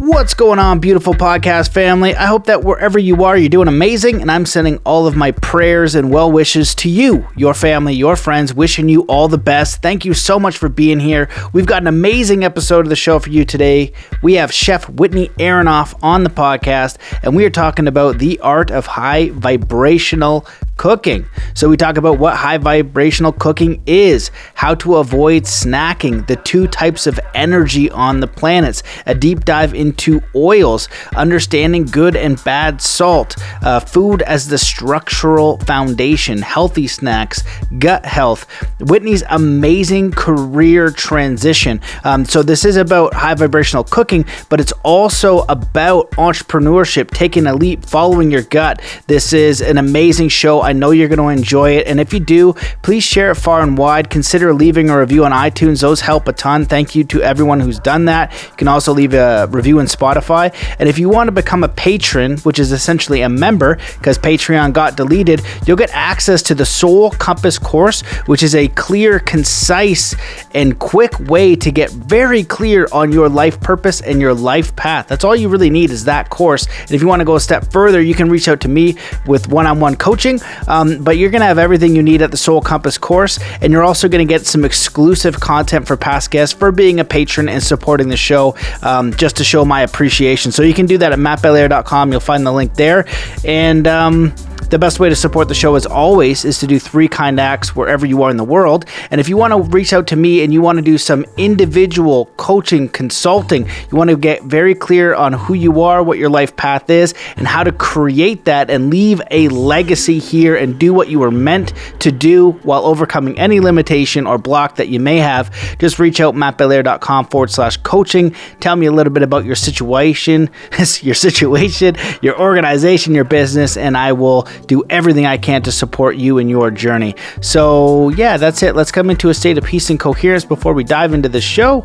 What's going on, beautiful podcast family? I hope that wherever you are, you're doing amazing, and I'm sending all of my prayers and well wishes to you, your family, your friends, wishing you all the best. Thank you so much for being here. We've got an amazing episode of the show for you today. We have Chef Whitney Aronoff on the podcast, and we are talking about the art of high vibrational cooking. So, we talk about what high vibrational cooking is, how to avoid snacking, the two types of energy on the planets, a deep dive into oils, understanding good and bad salt, uh, food as the structural foundation, healthy snacks, gut health, Whitney's amazing career transition. Um, so, this is about high vibrational cooking, but it's also about entrepreneurship, taking a leap, following your gut. This is an amazing show. I know you're going to enjoy it. And if you do, please share it far and wide. Consider leaving a review on iTunes, those help a ton. Thank you to everyone who's done that. You can also leave a review in Spotify. And if you want to become a patron, which is essentially a member, because Patreon got deleted, you'll get access to the Soul Compass course, which is a clear, concise, and quick way to get very clear on your life purpose and your life path. That's all you really need is that course. And if you want to go a step further, you can reach out to me with one on one coaching. Um, but you're going to have everything you need at the Soul Compass course. And you're also going to get some exclusive content for past guests for being a patron and supporting the show um, just to show my appreciation. So you can do that at mattbelair.com. You'll find the link there. And, um, the best way to support the show, as always, is to do three kind acts wherever you are in the world. And if you want to reach out to me and you want to do some individual coaching, consulting, you want to get very clear on who you are, what your life path is, and how to create that and leave a legacy here and do what you were meant to do while overcoming any limitation or block that you may have, just reach out mattbelair.com forward slash coaching. Tell me a little bit about your situation, your situation, your organization, your business, and I will do everything I can to support you in your journey. So, yeah, that's it. Let's come into a state of peace and coherence before we dive into the show.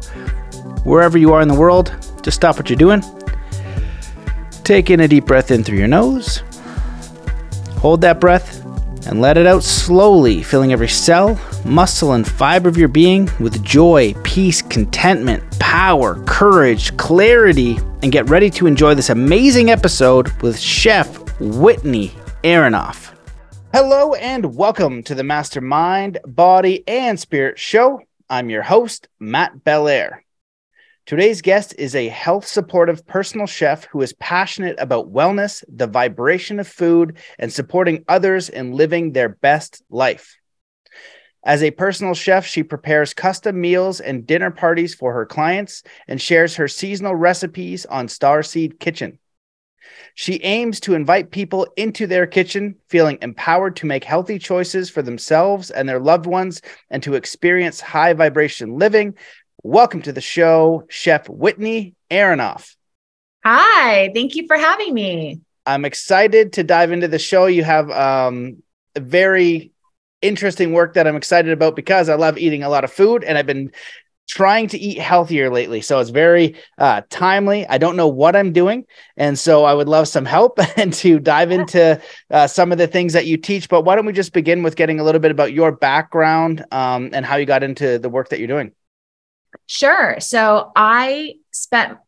Wherever you are in the world, just stop what you're doing. Take in a deep breath in through your nose. Hold that breath and let it out slowly, filling every cell, muscle, and fiber of your being with joy, peace, contentment, power, courage, clarity, and get ready to enjoy this amazing episode with Chef Whitney Aronoff. Hello and welcome to the Mastermind, Body, and Spirit Show. I'm your host, Matt Belair. Today's guest is a health supportive personal chef who is passionate about wellness, the vibration of food, and supporting others in living their best life. As a personal chef, she prepares custom meals and dinner parties for her clients and shares her seasonal recipes on Starseed Kitchen. She aims to invite people into their kitchen, feeling empowered to make healthy choices for themselves and their loved ones and to experience high vibration living. Welcome to the show, Chef Whitney Aronoff. Hi, thank you for having me. I'm excited to dive into the show. You have um, very interesting work that I'm excited about because I love eating a lot of food and I've been trying to eat healthier lately. So it's very uh, timely. I don't know what I'm doing. And so I would love some help and to dive into uh, some of the things that you teach. But why don't we just begin with getting a little bit about your background um, and how you got into the work that you're doing? Sure. So I spent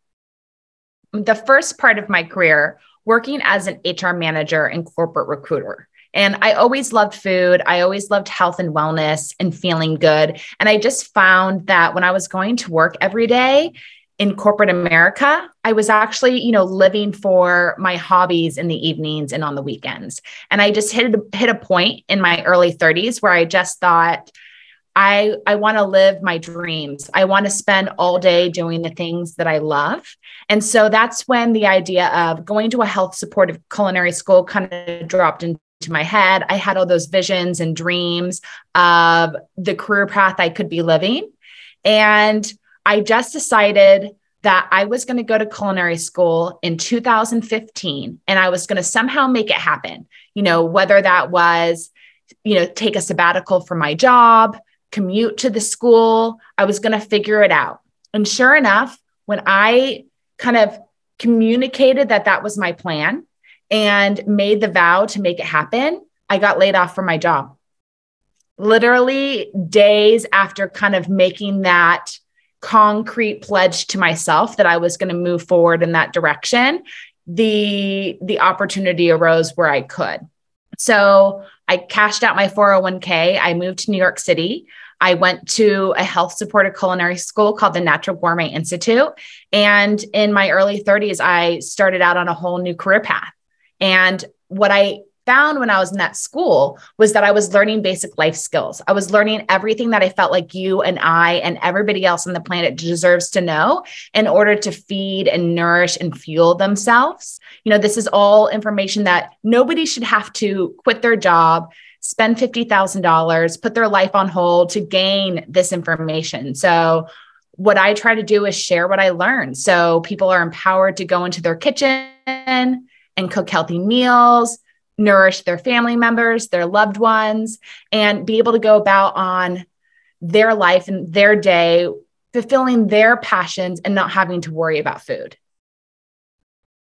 the first part of my career working as an HR manager and corporate recruiter. And I always loved food. I always loved health and wellness and feeling good. And I just found that when I was going to work every day, in corporate America, I was actually, you know, living for my hobbies in the evenings and on the weekends. And I just hit hit a point in my early 30s where I just thought I I want to live my dreams. I want to spend all day doing the things that I love. And so that's when the idea of going to a health supportive culinary school kind of dropped into to my head. I had all those visions and dreams of the career path I could be living. And I just decided that I was going to go to culinary school in 2015 and I was going to somehow make it happen. You know, whether that was, you know, take a sabbatical from my job, commute to the school, I was going to figure it out. And sure enough, when I kind of communicated that that was my plan, and made the vow to make it happen, I got laid off from my job. Literally days after kind of making that concrete pledge to myself that I was going to move forward in that direction, the the opportunity arose where I could. So I cashed out my 401k. I moved to New York City. I went to a health supported culinary school called the Natural Gourmet Institute. And in my early 30s, I started out on a whole new career path. And what I found when I was in that school was that I was learning basic life skills. I was learning everything that I felt like you and I and everybody else on the planet deserves to know in order to feed and nourish and fuel themselves. You know, this is all information that nobody should have to quit their job, spend $50,000, put their life on hold to gain this information. So, what I try to do is share what I learned. So, people are empowered to go into their kitchen and cook healthy meals nourish their family members, their loved ones, and be able to go about on their life and their day, fulfilling their passions and not having to worry about food.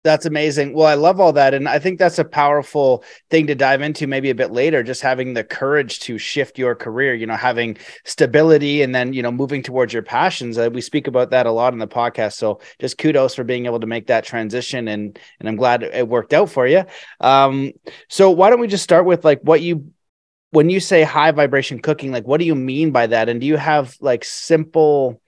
That's amazing. Well, I love all that. And I think that's a powerful thing to dive into maybe a bit later, just having the courage to shift your career, you know, having stability and then, you know, moving towards your passions. Uh, we speak about that a lot in the podcast. So just kudos for being able to make that transition. And, and I'm glad it worked out for you. Um, so why don't we just start with like what you, when you say high vibration cooking, like what do you mean by that? And do you have like simple,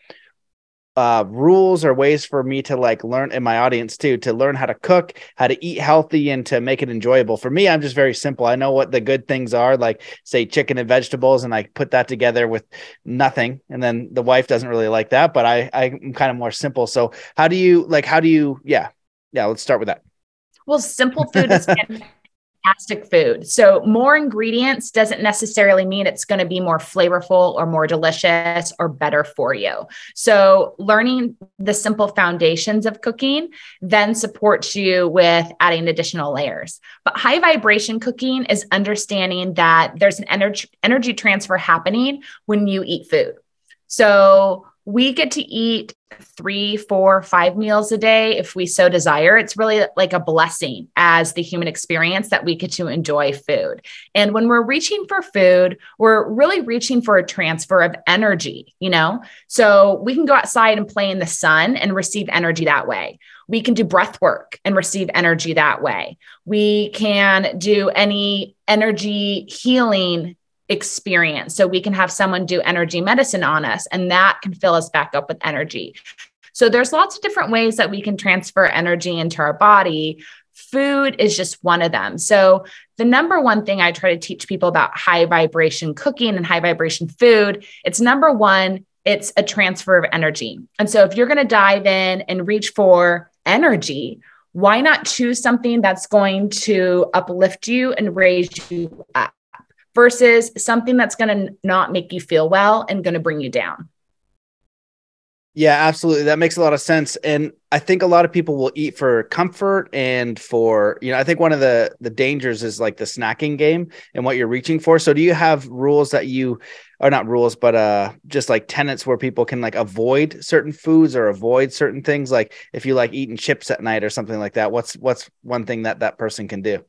uh, rules or ways for me to like learn in my audience too to learn how to cook how to eat healthy and to make it enjoyable. For me i'm just very simple. I know what the good things are like say chicken and vegetables and i put that together with nothing and then the wife doesn't really like that but i i'm kind of more simple. So how do you like how do you yeah yeah let's start with that. Well simple food is fantastic food. So, more ingredients doesn't necessarily mean it's going to be more flavorful or more delicious or better for you. So, learning the simple foundations of cooking then supports you with adding additional layers. But high vibration cooking is understanding that there's an energy energy transfer happening when you eat food. So, we get to eat three, four, five meals a day if we so desire. It's really like a blessing as the human experience that we get to enjoy food. And when we're reaching for food, we're really reaching for a transfer of energy, you know? So we can go outside and play in the sun and receive energy that way. We can do breath work and receive energy that way. We can do any energy healing experience. So we can have someone do energy medicine on us, and that can fill us back up with energy. So there's lots of different ways that we can transfer energy into our body. Food is just one of them. So the number one thing I try to teach people about high vibration cooking and high vibration food, it's number one, it's a transfer of energy. And so if you're going to dive in and reach for energy, why not choose something that's going to uplift you and raise you up? Versus something that's going to not make you feel well and going to bring you down. Yeah, absolutely. That makes a lot of sense. And I think a lot of people will eat for comfort and for, you know, I think one of the the dangers is like the snacking game and what you're reaching for. So do you have rules that you are not rules, but uh just like tenets where people can like avoid certain foods or avoid certain things like if you like eating chips at night or something like that, what's what's one thing that that person can do?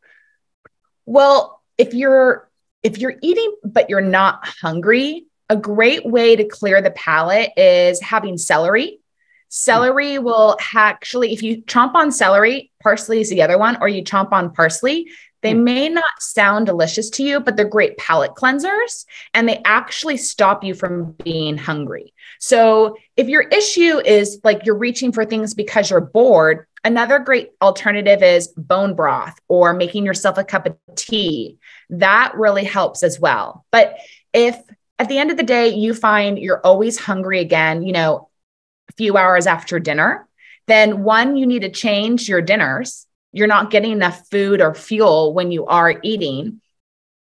Well, if you're if you're eating but you're not hungry, a great way to clear the palate is having celery. Celery will actually, if you chomp on celery, parsley is the other one, or you chomp on parsley, they mm. may not sound delicious to you, but they're great palate cleansers and they actually stop you from being hungry. So, if your issue is like you're reaching for things because you're bored, another great alternative is bone broth or making yourself a cup of tea that really helps as well. But if at the end of the day you find you're always hungry again, you know, a few hours after dinner, then one, you need to change your dinners. You're not getting enough food or fuel when you are eating.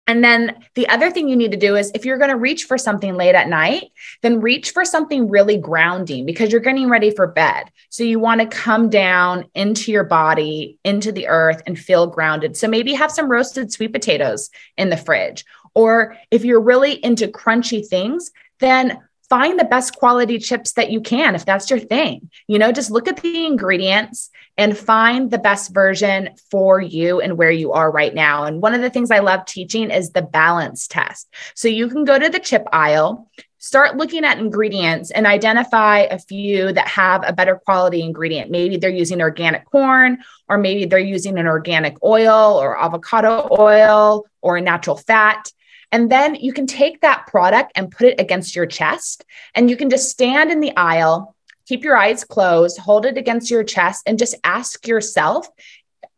And then the other thing you need to do is if you're going to reach for something late at night, then reach for something really grounding because you're getting ready for bed. So you want to come down into your body, into the earth, and feel grounded. So maybe have some roasted sweet potatoes in the fridge. Or if you're really into crunchy things, then find the best quality chips that you can if that's your thing. You know, just look at the ingredients and find the best version for you and where you are right now. And one of the things I love teaching is the balance test. So you can go to the chip aisle start looking at ingredients and identify a few that have a better quality ingredient. Maybe they're using organic corn, or maybe they're using an organic oil or avocado oil or a natural fat. And then you can take that product and put it against your chest, and you can just stand in the aisle, keep your eyes closed, hold it against your chest, and just ask yourself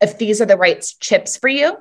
if these are the right chips for you.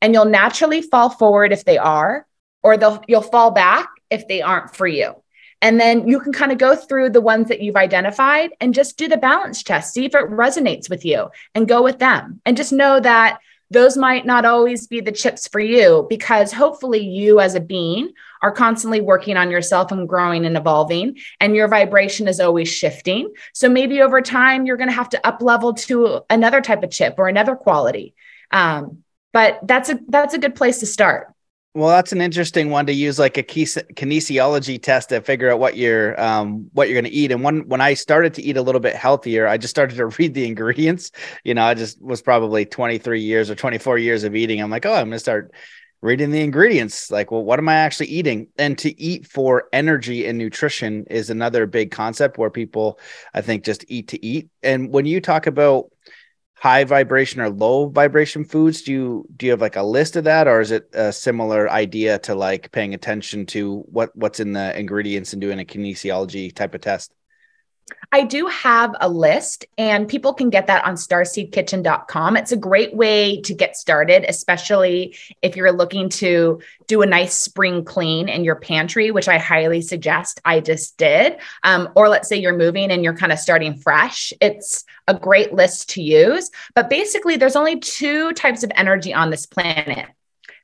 And you'll naturally fall forward if they are, or they'll, you'll fall back if they aren't for you. And then you can kind of go through the ones that you've identified and just do the balance test, see if it resonates with you and go with them. And just know that those might not always be the chips for you because hopefully you as a being are constantly working on yourself and growing and evolving and your vibration is always shifting. So maybe over time you're going to have to up level to another type of chip or another quality. Um, but that's a that's a good place to start well, that's an interesting one to use like a kinesiology test to figure out what you're um, what you're going to eat. And when when I started to eat a little bit healthier, I just started to read the ingredients. You know, I just was probably 23 years or 24 years of eating. I'm like, oh, I'm going to start reading the ingredients. Like, well, what am I actually eating? And to eat for energy and nutrition is another big concept where people, I think, just eat to eat. And when you talk about high vibration or low vibration foods? Do you do you have like a list of that or is it a similar idea to like paying attention to what what's in the ingredients and doing a kinesiology type of test I do have a list, and people can get that on starseedkitchen.com. It's a great way to get started, especially if you're looking to do a nice spring clean in your pantry, which I highly suggest I just did. Um, or let's say you're moving and you're kind of starting fresh. It's a great list to use. But basically, there's only two types of energy on this planet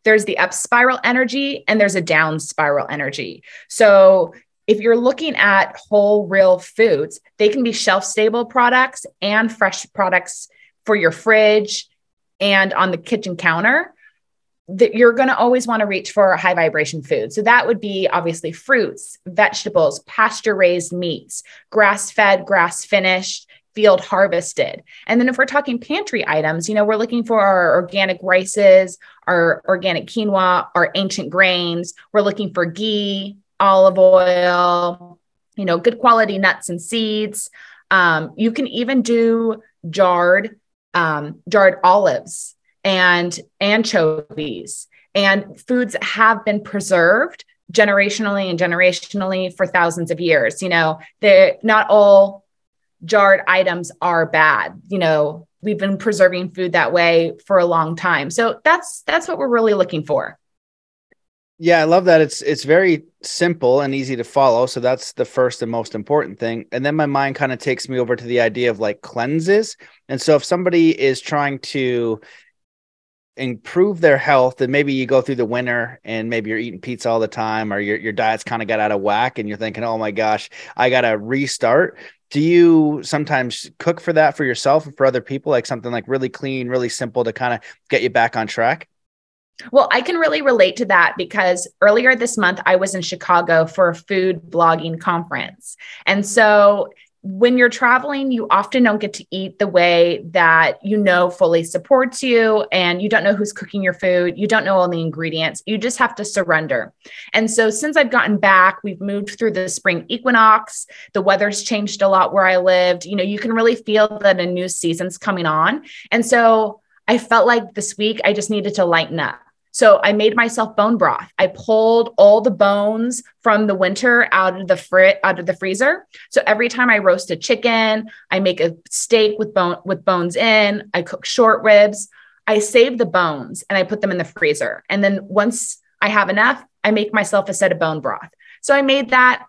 there's the up spiral energy and there's a down spiral energy. So if you're looking at whole real foods, they can be shelf stable products and fresh products for your fridge and on the kitchen counter that you're going to always want to reach for high vibration food. So that would be obviously fruits, vegetables, pasture raised meats, grass fed, grass finished, field harvested. And then if we're talking pantry items, you know, we're looking for our organic rices, our organic quinoa, our ancient grains. We're looking for ghee, olive oil, you know, good quality nuts and seeds. Um, you can even do jarred um, jarred olives and anchovies and foods that have been preserved generationally and generationally for thousands of years. You know, they not all jarred items are bad. You know, we've been preserving food that way for a long time. So that's that's what we're really looking for. Yeah, I love that. It's it's very simple and easy to follow. So that's the first and most important thing. And then my mind kind of takes me over to the idea of like cleanses. And so if somebody is trying to improve their health and maybe you go through the winter and maybe you're eating pizza all the time or your, your diet's kind of got out of whack and you're thinking oh my gosh i gotta restart do you sometimes cook for that for yourself or for other people like something like really clean really simple to kind of get you back on track well, I can really relate to that because earlier this month I was in Chicago for a food blogging conference. And so when you're traveling, you often don't get to eat the way that you know fully supports you, and you don't know who's cooking your food. You don't know all the ingredients. You just have to surrender. And so, since I've gotten back, we've moved through the spring equinox. The weather's changed a lot where I lived. You know, you can really feel that a new season's coming on. And so, I felt like this week I just needed to lighten up. So I made myself bone broth. I pulled all the bones from the winter out of the frit out of the freezer. So every time I roast a chicken, I make a steak with bone with bones in. I cook short ribs. I save the bones and I put them in the freezer. And then once I have enough, I make myself a set of bone broth. So I made that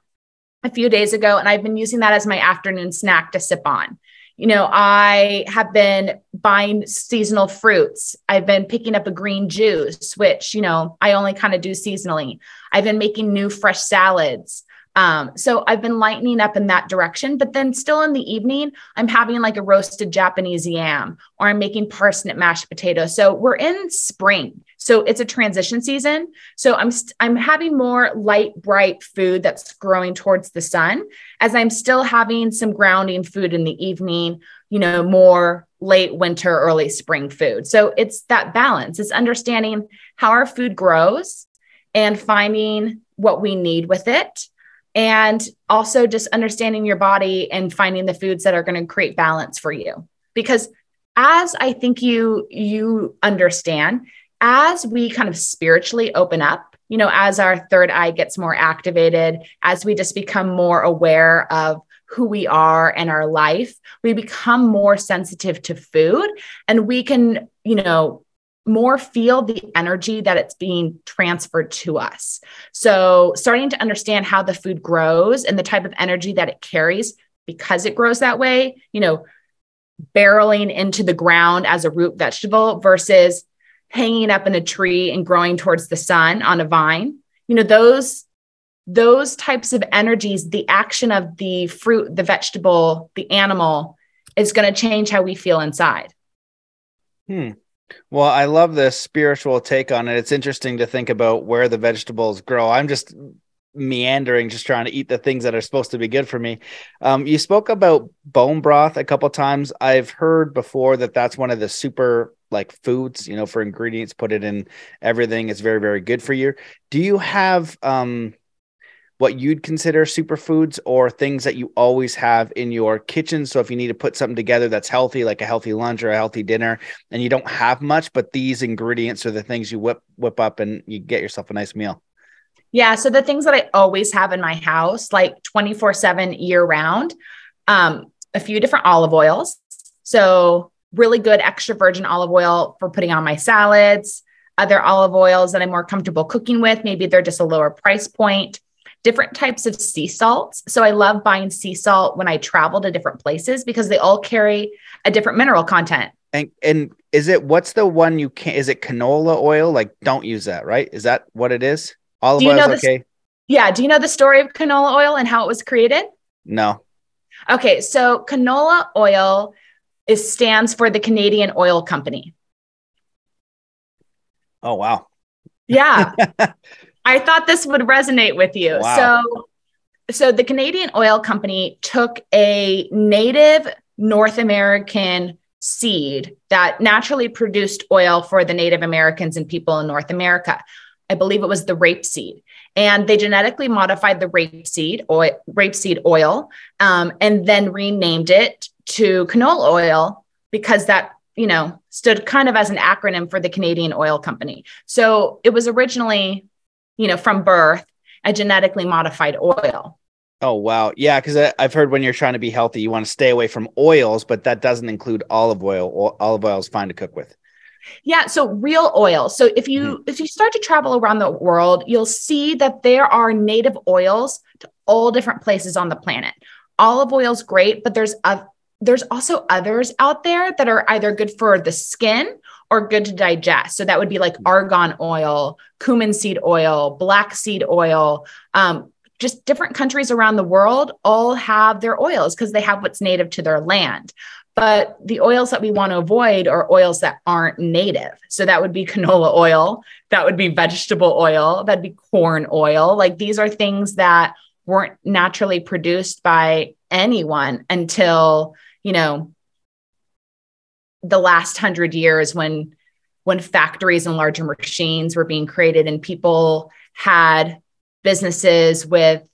a few days ago and I've been using that as my afternoon snack to sip on. You know, I have been buying seasonal fruits. I've been picking up a green juice, which, you know, I only kind of do seasonally. I've been making new fresh salads. Um, so I've been lightening up in that direction, but then still in the evening, I'm having like a roasted Japanese yam or I'm making parsnip mashed potato. So we're in spring. So it's a transition season. So I'm st- I'm having more light, bright food that's growing towards the sun as I'm still having some grounding food in the evening, you know, more late winter, early spring food. So it's that balance. It's understanding how our food grows and finding what we need with it and also just understanding your body and finding the foods that are going to create balance for you. Because as i think you you understand as we kind of spiritually open up you know as our third eye gets more activated as we just become more aware of who we are and our life we become more sensitive to food and we can you know more feel the energy that it's being transferred to us. So, starting to understand how the food grows and the type of energy that it carries because it grows that way, you know, barreling into the ground as a root vegetable versus hanging up in a tree and growing towards the sun on a vine. You know, those those types of energies, the action of the fruit, the vegetable, the animal is going to change how we feel inside. Hmm. Well, I love the spiritual take on it. It's interesting to think about where the vegetables grow. I'm just meandering, just trying to eat the things that are supposed to be good for me. Um, you spoke about bone broth a couple times. I've heard before that that's one of the super like foods, you know, for ingredients, put it in everything. It's very, very good for you. Do you have um what you'd consider superfoods or things that you always have in your kitchen. So if you need to put something together that's healthy, like a healthy lunch or a healthy dinner, and you don't have much, but these ingredients are the things you whip whip up and you get yourself a nice meal. Yeah. So the things that I always have in my house, like 24 7 year round, um, a few different olive oils. So really good extra virgin olive oil for putting on my salads, other olive oils that I'm more comfortable cooking with. Maybe they're just a lower price point different types of sea salts. So I love buying sea salt when I travel to different places because they all carry a different mineral content. And and is it what's the one you can is it canola oil? Like don't use that, right? Is that what it is? Olive oil is okay. Yeah. Do you know the story of canola oil and how it was created? No. Okay. So canola oil is stands for the Canadian Oil Company. Oh wow. Yeah. I thought this would resonate with you. Wow. So, so the Canadian Oil Company took a native North American seed that naturally produced oil for the Native Americans and people in North America. I believe it was the rapeseed. And they genetically modified the rapeseed oil, rapeseed oil, um, and then renamed it to canola oil because that you know stood kind of as an acronym for the Canadian Oil Company. So it was originally you know, from birth, a genetically modified oil. Oh wow, yeah, because I've heard when you're trying to be healthy, you want to stay away from oils, but that doesn't include olive oil. Olive oil is fine to cook with. Yeah, so real oil. So if you mm-hmm. if you start to travel around the world, you'll see that there are native oils to all different places on the planet. Olive oil is great, but there's a there's also others out there that are either good for the skin or good to digest. So that would be like argan oil, cumin seed oil, black seed oil. Um, just different countries around the world all have their oils because they have what's native to their land. But the oils that we want to avoid are oils that aren't native. So that would be canola oil, that would be vegetable oil, that'd be corn oil. Like these are things that weren't naturally produced by anyone until, you know, the last hundred years when when factories and larger machines were being created and people had businesses with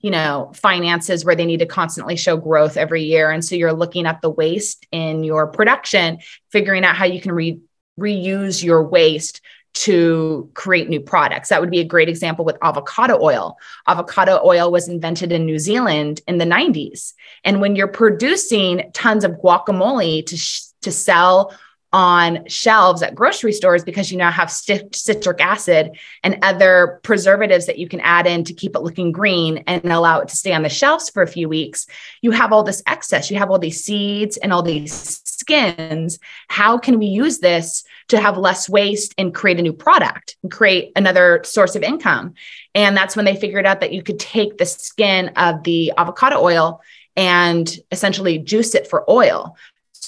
you know finances where they need to constantly show growth every year and so you're looking at the waste in your production figuring out how you can re- reuse your waste to create new products. That would be a great example with avocado oil. Avocado oil was invented in New Zealand in the 90s. And when you're producing tons of guacamole to sh- to sell on shelves at grocery stores because you now have citric acid and other preservatives that you can add in to keep it looking green and allow it to stay on the shelves for a few weeks. You have all this excess, you have all these seeds and all these skins. How can we use this to have less waste and create a new product and create another source of income? And that's when they figured out that you could take the skin of the avocado oil and essentially juice it for oil.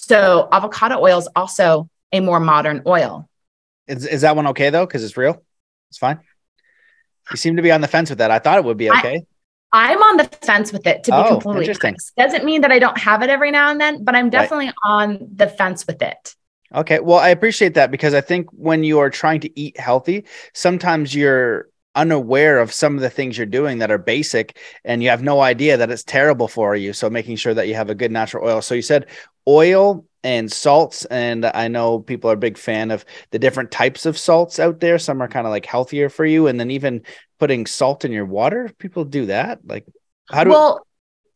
So avocado oil is also a more modern oil. Is, is that one okay though? Because it's real. It's fine. You seem to be on the fence with that. I thought it would be okay. I, am on the fence with it to be oh, completely. Honest. Doesn't mean that I don't have it every now and then, but I'm definitely right. on the fence with it. Okay. Well, I appreciate that because I think when you are trying to eat healthy, sometimes you're unaware of some of the things you're doing that are basic and you have no idea that it's terrible for you. So making sure that you have a good natural oil. So you said oil and salts and i know people are a big fan of the different types of salts out there some are kind of like healthier for you and then even putting salt in your water people do that like how do well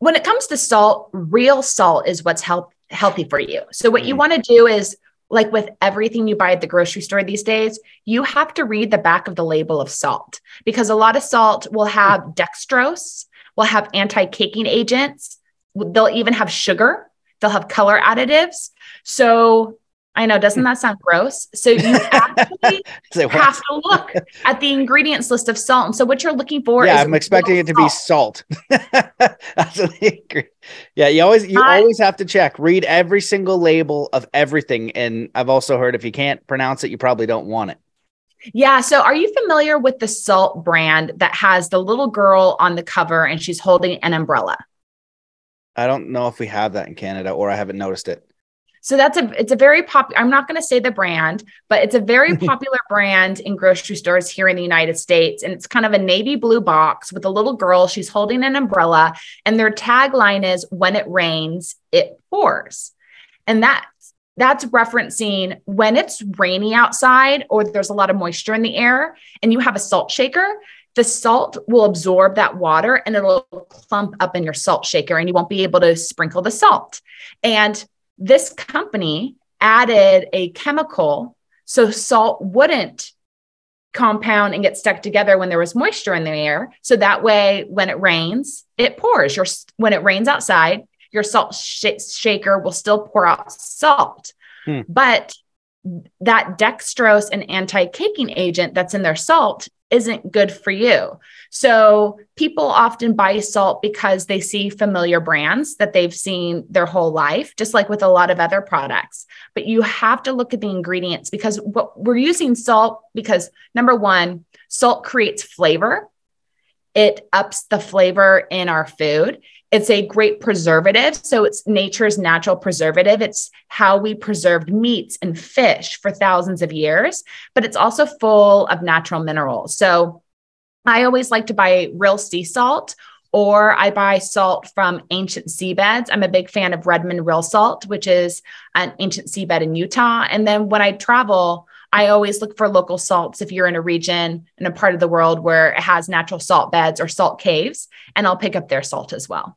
when it comes to salt real salt is what's health, healthy for you so what mm. you want to do is like with everything you buy at the grocery store these days, you have to read the back of the label of salt because a lot of salt will have dextrose, will have anti caking agents, they'll even have sugar, they'll have color additives. So I know, doesn't that sound gross? So you actually have to look at the ingredients list of salt. And so what you're looking for yeah, I'm expecting it to be salt. yeah, you always you I, always have to check. Read every single label of everything. And I've also heard if you can't pronounce it, you probably don't want it. Yeah. So, are you familiar with the salt brand that has the little girl on the cover and she's holding an umbrella? I don't know if we have that in Canada or I haven't noticed it. So that's a it's a very pop I'm not going to say the brand, but it's a very popular brand in grocery stores here in the United States and it's kind of a navy blue box with a little girl, she's holding an umbrella and their tagline is when it rains, it pours. And that that's referencing when it's rainy outside or there's a lot of moisture in the air and you have a salt shaker, the salt will absorb that water and it'll clump up in your salt shaker and you won't be able to sprinkle the salt. And this company added a chemical so salt wouldn't compound and get stuck together when there was moisture in the air. So that way, when it rains, it pours. Your when it rains outside, your salt sh- shaker will still pour out salt. Hmm. But that dextrose and anti-caking agent that's in their salt isn't good for you. So people often buy salt because they see familiar brands that they've seen their whole life, just like with a lot of other products. But you have to look at the ingredients because what we're using salt because number one, salt creates flavor. It ups the flavor in our food. It's a great preservative. So it's nature's natural preservative. It's how we preserved meats and fish for thousands of years, but it's also full of natural minerals. So I always like to buy real sea salt or I buy salt from ancient seabeds. I'm a big fan of Redmond Real Salt, which is an ancient seabed in Utah. And then when I travel, I always look for local salts if you're in a region in a part of the world where it has natural salt beds or salt caves, and I'll pick up their salt as well.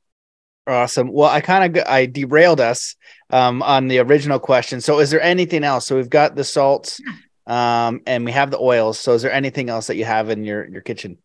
Awesome. Well, I kind of I derailed us um, on the original question. So, is there anything else? So we've got the salts, um, and we have the oils. So, is there anything else that you have in your your kitchen?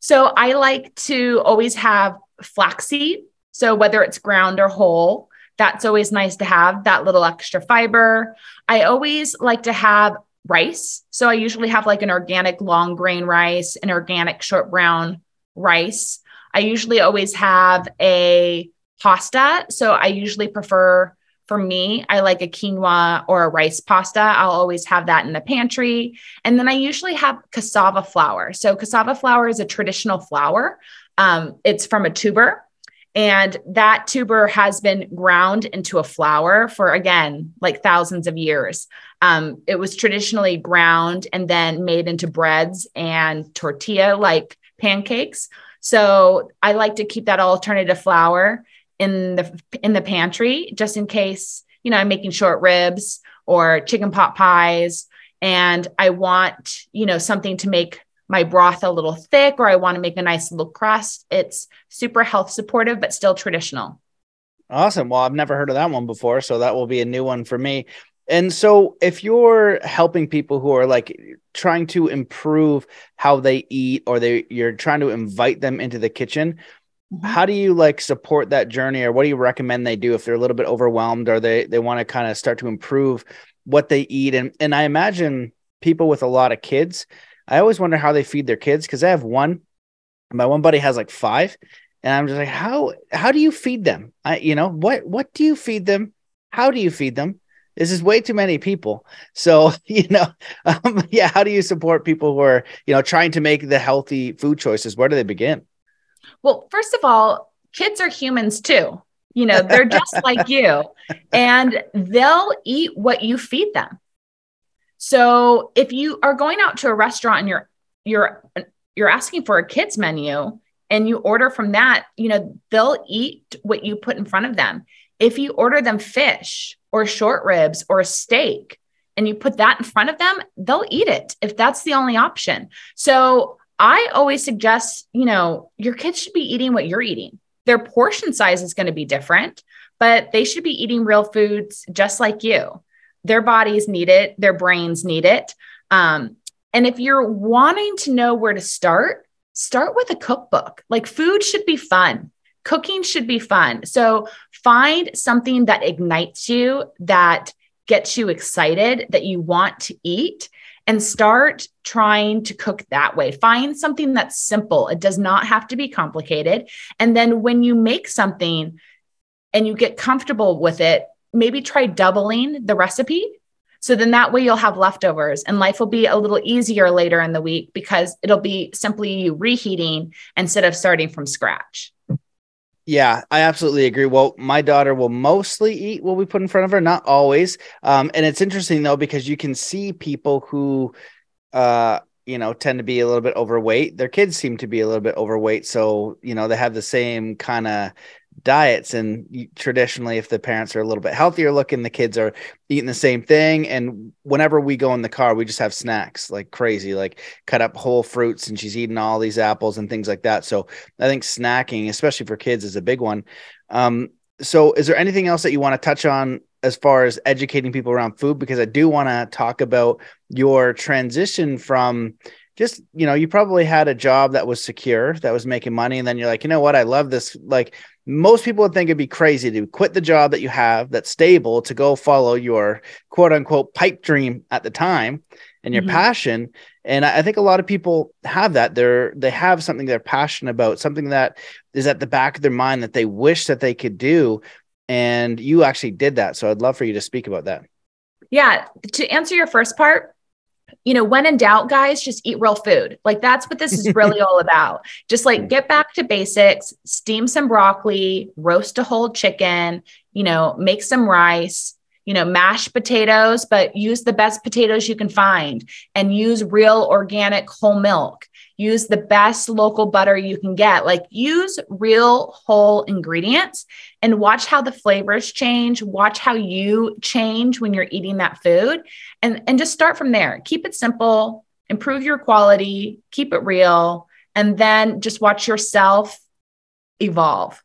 So, I like to always have flaxseed. So whether it's ground or whole, that's always nice to have that little extra fiber. I always like to have rice. So I usually have like an organic long grain rice, an organic short brown rice. I usually always have a pasta. So I usually prefer for me, I like a quinoa or a rice pasta. I'll always have that in the pantry. And then I usually have cassava flour. So cassava flour is a traditional flour. Um, it's from a tuber. And that tuber has been ground into a flour for, again, like thousands of years. Um, it was traditionally ground and then made into breads and tortilla like pancakes. So I like to keep that alternative flour in the in the pantry just in case you know I'm making short ribs or chicken pot pies and I want you know something to make my broth a little thick or I want to make a nice little crust. It's super health supportive but still traditional. Awesome. Well, I've never heard of that one before, so that will be a new one for me. And so if you're helping people who are like trying to improve how they eat or they you're trying to invite them into the kitchen, mm-hmm. how do you like support that journey or what do you recommend they do if they're a little bit overwhelmed or they they want to kind of start to improve what they eat and and I imagine people with a lot of kids, I always wonder how they feed their kids cuz I have one my one buddy has like 5 and I'm just like how how do you feed them? I you know, what what do you feed them? How do you feed them? This is way too many people. So, you know, um, yeah, how do you support people who are, you know, trying to make the healthy food choices? Where do they begin? Well, first of all, kids are humans too. You know, they're just like you, and they'll eat what you feed them. So, if you are going out to a restaurant and you're you're you're asking for a kids menu and you order from that, you know, they'll eat what you put in front of them. If you order them fish or short ribs or a steak and you put that in front of them, they'll eat it if that's the only option. So I always suggest, you know, your kids should be eating what you're eating. Their portion size is going to be different, but they should be eating real foods just like you. Their bodies need it, their brains need it. Um, and if you're wanting to know where to start, start with a cookbook. Like food should be fun. Cooking should be fun. So find something that ignites you, that gets you excited, that you want to eat, and start trying to cook that way. Find something that's simple. It does not have to be complicated. And then when you make something and you get comfortable with it, maybe try doubling the recipe so then that way you'll have leftovers and life will be a little easier later in the week because it'll be simply you reheating instead of starting from scratch. Yeah, I absolutely agree. Well, my daughter will mostly eat what we put in front of her, not always. Um, and it's interesting though, because you can see people who, uh, you know, tend to be a little bit overweight. Their kids seem to be a little bit overweight. So, you know, they have the same kind of diets and traditionally if the parents are a little bit healthier looking the kids are eating the same thing and whenever we go in the car we just have snacks like crazy like cut up whole fruits and she's eating all these apples and things like that. So i think snacking especially for kids is a big one. Um, so is there anything else that you want to touch on as far as educating people around food? Because i do want to talk about your transition from just you know you probably had a job that was secure that was making money and then you're like you know what? I love this. Like most people would think it'd be crazy to quit the job that you have that's stable to go follow your quote unquote pipe dream at the time and your mm-hmm. passion. And i think a lot of people have that. They're they have something they're passionate about something that is at the back of their mind that they wish that they could do and you actually did that. So i'd love for you to speak about that. Yeah. To answer your first part you know, when in doubt, guys, just eat real food. Like that's what this is really all about. Just like mm. get back to basics, steam some broccoli, roast a whole chicken, you know, make some rice, you know, mashed potatoes, but use the best potatoes you can find and use real organic whole milk use the best local butter you can get. Like use real whole ingredients and watch how the flavors change, watch how you change when you're eating that food and and just start from there. Keep it simple, improve your quality, keep it real and then just watch yourself evolve.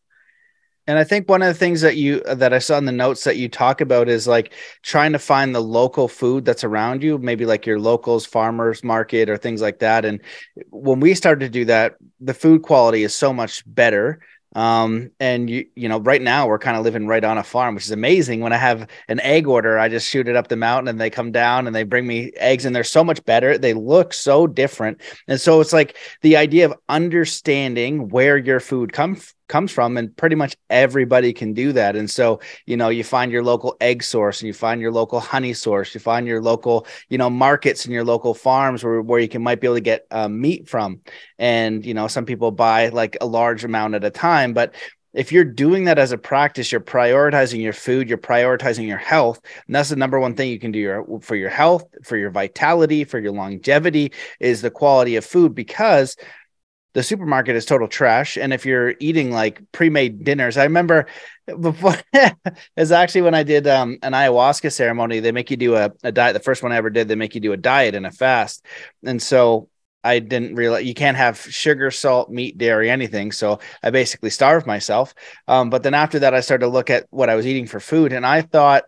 And I think one of the things that you that I saw in the notes that you talk about is like trying to find the local food that's around you, maybe like your locals farmers market or things like that. And when we started to do that, the food quality is so much better um, and you, you know, right now we're kind of living right on a farm, which is amazing. When I have an egg order, I just shoot it up the mountain and they come down and they bring me eggs and they're so much better. They look so different. And so it's like the idea of understanding where your food comes comes from and pretty much everybody can do that. And so you know you find your local egg source and you find your local honey source you find your local you know markets and your local farms where, where you can might be able to get uh, meat from. And you know some people buy like a large amount at a time but if you're doing that as a practice you're prioritizing your food you're prioritizing your health and that's the number one thing you can do your, for your health for your vitality for your longevity is the quality of food because the supermarket is total trash. And if you're eating like pre-made dinners, I remember before it's actually when I did um, an ayahuasca ceremony, they make you do a, a diet. The first one I ever did, they make you do a diet and a fast. And so I didn't realize you can't have sugar, salt, meat, dairy, anything. So I basically starved myself. Um, but then after that, I started to look at what I was eating for food, and I thought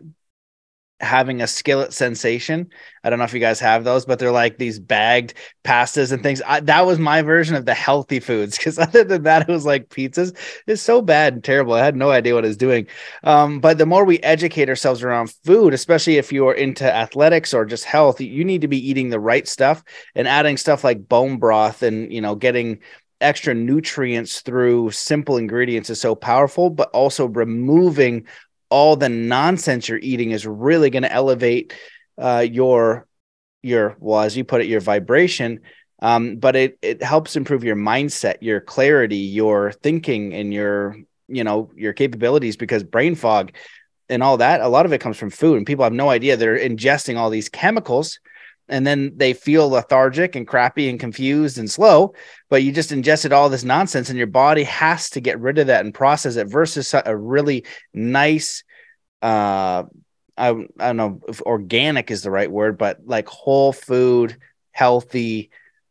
having a skillet sensation. I don't know if you guys have those, but they're like these bagged pastas and things. I, that was my version of the healthy foods because other than that, it was like pizzas. It's so bad and terrible. I had no idea what I was doing. Um, but the more we educate ourselves around food, especially if you're into athletics or just health, you need to be eating the right stuff and adding stuff like bone broth and, you know, getting extra nutrients through simple ingredients is so powerful, but also removing all the nonsense you're eating is really going to elevate uh, your your well as you put it your vibration. Um, but it it helps improve your mindset your clarity your thinking and your you know your capabilities because brain fog and all that a lot of it comes from food and people have no idea they're ingesting all these chemicals and then they feel lethargic and crappy and confused and slow but you just ingested all this nonsense and your body has to get rid of that and process it versus a really nice uh I, I don't know if organic is the right word but like whole food healthy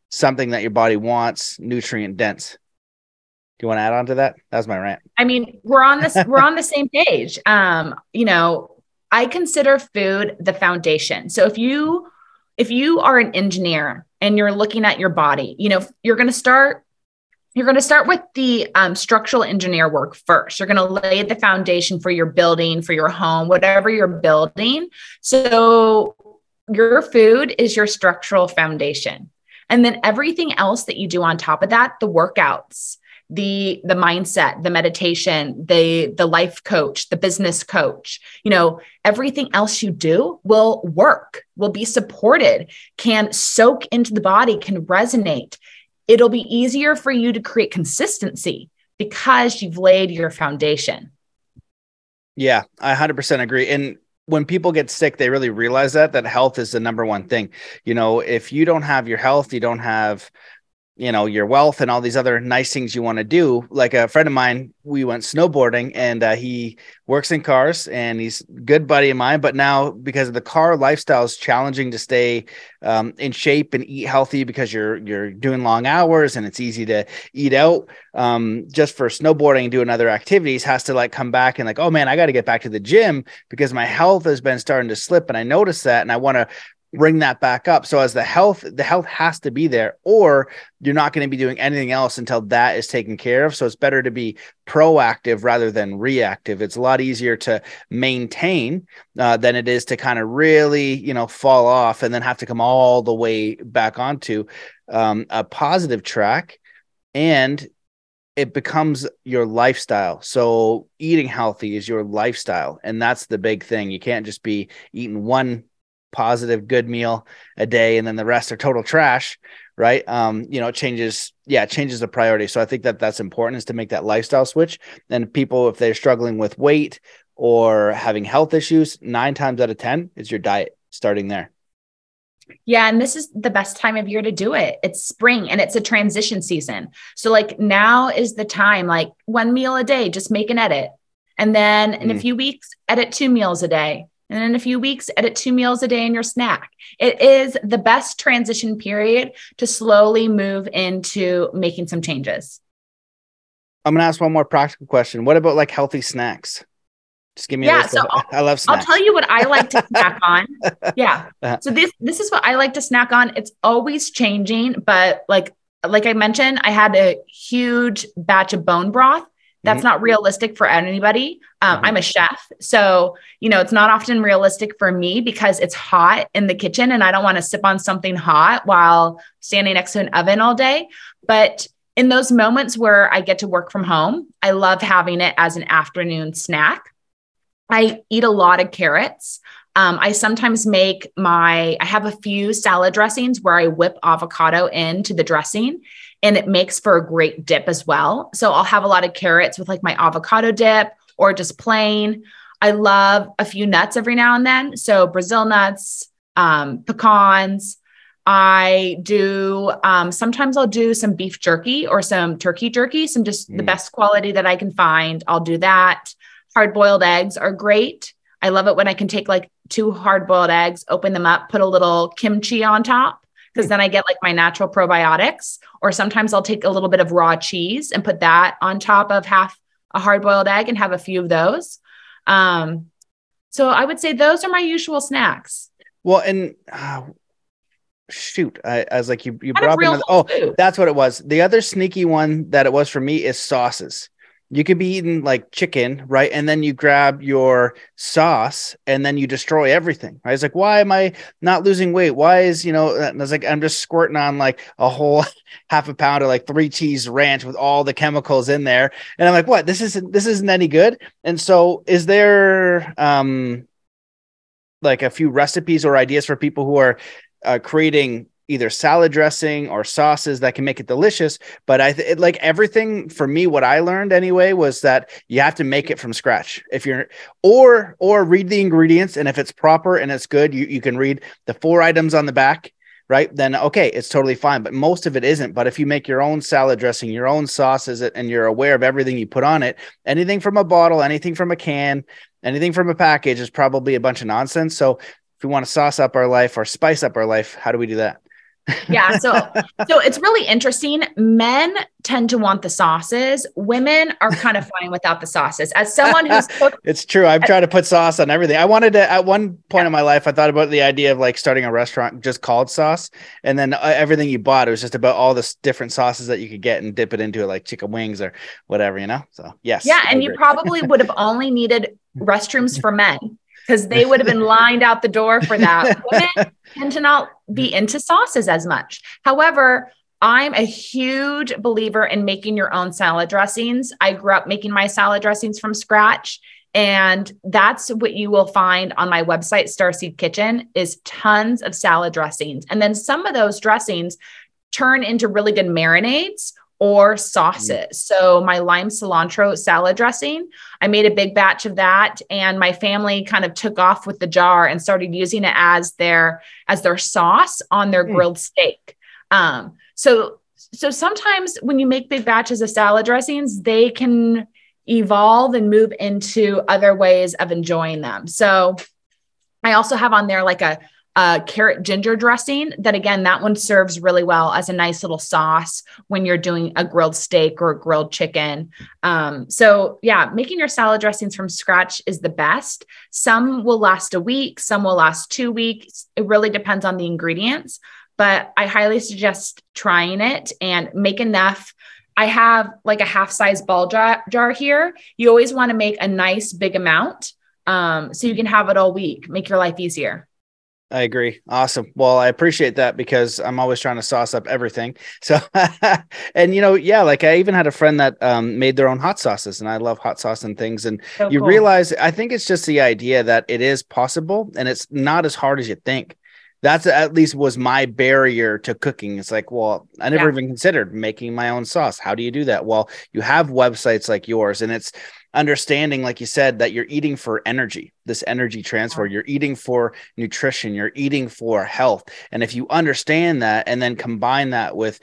something that your body wants nutrient dense do you want to add on to that? That was my rant. I mean, we're on this, we're on the same page. Um, you know, I consider food the foundation. So if you if you are an engineer and you're looking at your body, you know, you're going to start you're going to start with the um, structural engineer work first. You're going to lay the foundation for your building, for your home, whatever you're building. So your food is your structural foundation. And then everything else that you do on top of that, the workouts, the the mindset the meditation the the life coach the business coach you know everything else you do will work will be supported can soak into the body can resonate. It'll be easier for you to create consistency because you've laid your foundation. Yeah i 100% agree. And when people get sick they really realize that that health is the number one thing. You know if you don't have your health you don't have you know your wealth and all these other nice things you want to do. Like a friend of mine we went snowboarding and uh, he works in cars and he's good buddy of mine but now because of the car lifestyle is challenging to stay um, in shape and eat healthy because you're you're doing long hours and it's easy to eat out um, just for snowboarding and doing other activities has to like come back and like oh man i got to get back to the gym because my health has been starting to slip and i noticed that and i want to bring that back up. So as the health, the health has to be there, or you're not going to be doing anything else until that is taken care of. So it's better to be proactive rather than reactive. It's a lot easier to maintain uh, than it is to kind of really, you know, fall off and then have to come all the way back onto um, a positive track. And it becomes your lifestyle. So eating healthy is your lifestyle. And that's the big thing. You can't just be eating one positive good meal a day and then the rest are total trash right um you know it changes yeah it changes the priority so i think that that's important is to make that lifestyle switch and people if they're struggling with weight or having health issues nine times out of ten is your diet starting there yeah, and this is the best time of year to do it. It's spring and it's a transition season. So like now is the time like one meal a day, just make an edit. And then in mm. a few weeks, edit two meals a day. And in a few weeks, edit two meals a day in your snack. It is the best transition period to slowly move into making some changes. I'm going to ask one more practical question. What about like healthy snacks? Just give me yeah, so I love snacks. I'll tell you what I like to snack on. Yeah. Uh-huh. So this this is what I like to snack on. It's always changing, but like like I mentioned, I had a huge batch of bone broth that's mm-hmm. not realistic for anybody. Um, mm-hmm. I'm a chef. So, you know, it's not often realistic for me because it's hot in the kitchen and I don't want to sip on something hot while standing next to an oven all day. But in those moments where I get to work from home, I love having it as an afternoon snack. I eat a lot of carrots. Um, I sometimes make my, I have a few salad dressings where I whip avocado into the dressing and it makes for a great dip as well. So I'll have a lot of carrots with like my avocado dip or just plain. I love a few nuts every now and then. So Brazil nuts, um, pecans. I do um, sometimes I'll do some beef jerky or some turkey jerky, some just mm. the best quality that I can find. I'll do that. Hard boiled eggs are great. I love it when I can take like two hard boiled eggs, open them up, put a little kimchi on top because then I get like my natural probiotics. Or sometimes I'll take a little bit of raw cheese and put that on top of half a hard boiled egg and have a few of those. Um, so I would say those are my usual snacks. Well, and uh, shoot, I, I, was like, you, you brought oh, food. that's what it was. The other sneaky one that it was for me is sauces you could be eating like chicken, right? And then you grab your sauce and then you destroy everything, right? was like, why am I not losing weight? Why is, you know, and I was like, I'm just squirting on like a whole half a pound of like three cheese ranch with all the chemicals in there. And I'm like, what? This isn't, this isn't any good. And so is there, um, like a few recipes or ideas for people who are uh, creating either salad dressing or sauces that can make it delicious. But I th- it, like everything for me, what I learned anyway was that you have to make it from scratch. If you're or or read the ingredients, and if it's proper and it's good, you you can read the four items on the back right? Then okay, it's totally fine. But most of it isn't. But if you make your own salad dressing, your own sauces, and you're aware of everything you put on it, anything from a bottle, anything from a can, anything from a package is probably a bunch of nonsense. So if we want to sauce up our life or spice up our life, how do we do that? Yeah so so it's really interesting. Men tend to want the sauces. Women are kind of fine without the sauces. As someone who's cooked it's true. I've tried to put sauce on everything. I wanted to at one point yeah. in my life i thought about the idea of like starting a restaurant just called sauce. And then uh, everything you bought it was just about all the different sauces that you could get and dip it into it like chicken wings or whatever you know? So yes yeah and you probably would have only needed restrooms for men because they would have been lined out the door for that. Women tend to not be into sauces as much. However, I'm a huge believer in making your own salad dressings. I grew up making my salad dressings from scratch. And that's what you will find on my website, Starseed Kitchen, is tons of salad dressings. And then some of those dressings turn into really good marinades or mm. sauces. So my lime cilantro salad dressing, I made a big batch of that and my family kind of took off with the jar and started using it as their as their sauce on their mm. grilled steak. Um, so so sometimes when you make big batches of salad dressings, they can evolve and move into other ways of enjoying them. So I also have on there like a uh, carrot ginger dressing. That again, that one serves really well as a nice little sauce when you're doing a grilled steak or grilled chicken. Um, so, yeah, making your salad dressings from scratch is the best. Some will last a week, some will last two weeks. It really depends on the ingredients, but I highly suggest trying it and make enough. I have like a half size ball jar, jar here. You always want to make a nice big amount um, so you can have it all week, make your life easier. I agree. Awesome. Well, I appreciate that because I'm always trying to sauce up everything. So, and you know, yeah, like I even had a friend that um, made their own hot sauces, and I love hot sauce and things. And so you cool. realize, I think it's just the idea that it is possible, and it's not as hard as you think. That's at least was my barrier to cooking. It's like, well, I never yeah. even considered making my own sauce. How do you do that? Well, you have websites like yours, and it's understanding, like you said, that you're eating for energy, this energy transfer, you're eating for nutrition, you're eating for health. And if you understand that and then combine that with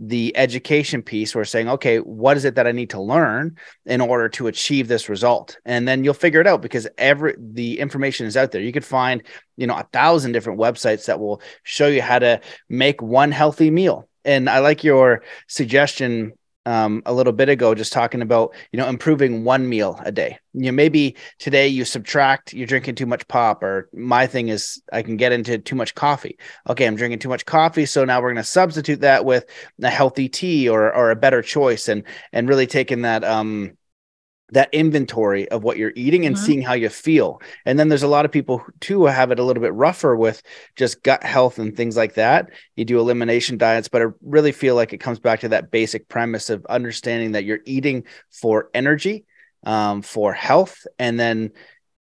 the education piece we're saying okay what is it that i need to learn in order to achieve this result? And then you'll figure it out because every the information is out there. You could find you know a thousand different websites that will show you how to make one healthy meal. And i like your suggestion um, a little bit ago, just talking about you know improving one meal a day. You know, maybe today you subtract, you're drinking too much pop, or my thing is I can get into too much coffee. Okay, I'm drinking too much coffee, so now we're going to substitute that with a healthy tea or or a better choice, and and really taking that um that inventory of what you're eating and mm-hmm. seeing how you feel. And then there's a lot of people who, too have it a little bit rougher with just gut health and things like that. You do elimination diets, but I really feel like it comes back to that basic premise of understanding that you're eating for energy, um, for health, and then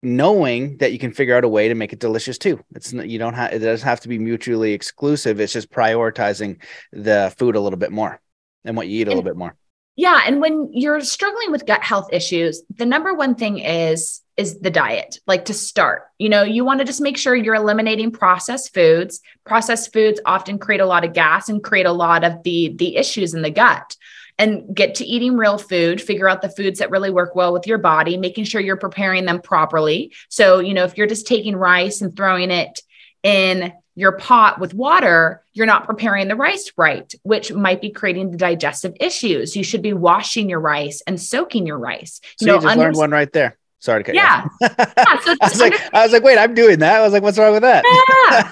knowing that you can figure out a way to make it delicious too. It's you don't have it doesn't have to be mutually exclusive. It's just prioritizing the food a little bit more and what you eat a little bit more. Yeah, and when you're struggling with gut health issues, the number one thing is is the diet. Like to start, you know, you want to just make sure you're eliminating processed foods. Processed foods often create a lot of gas and create a lot of the the issues in the gut. And get to eating real food, figure out the foods that really work well with your body, making sure you're preparing them properly. So, you know, if you're just taking rice and throwing it in your pot with water, you're not preparing the rice right, which might be creating the digestive issues. You should be washing your rice and soaking your rice. You so know, you just under- learned one right there. Sorry to cut yeah. you off. yeah. So I was under- like, I was like, wait, I'm doing that. I was like, what's wrong with that?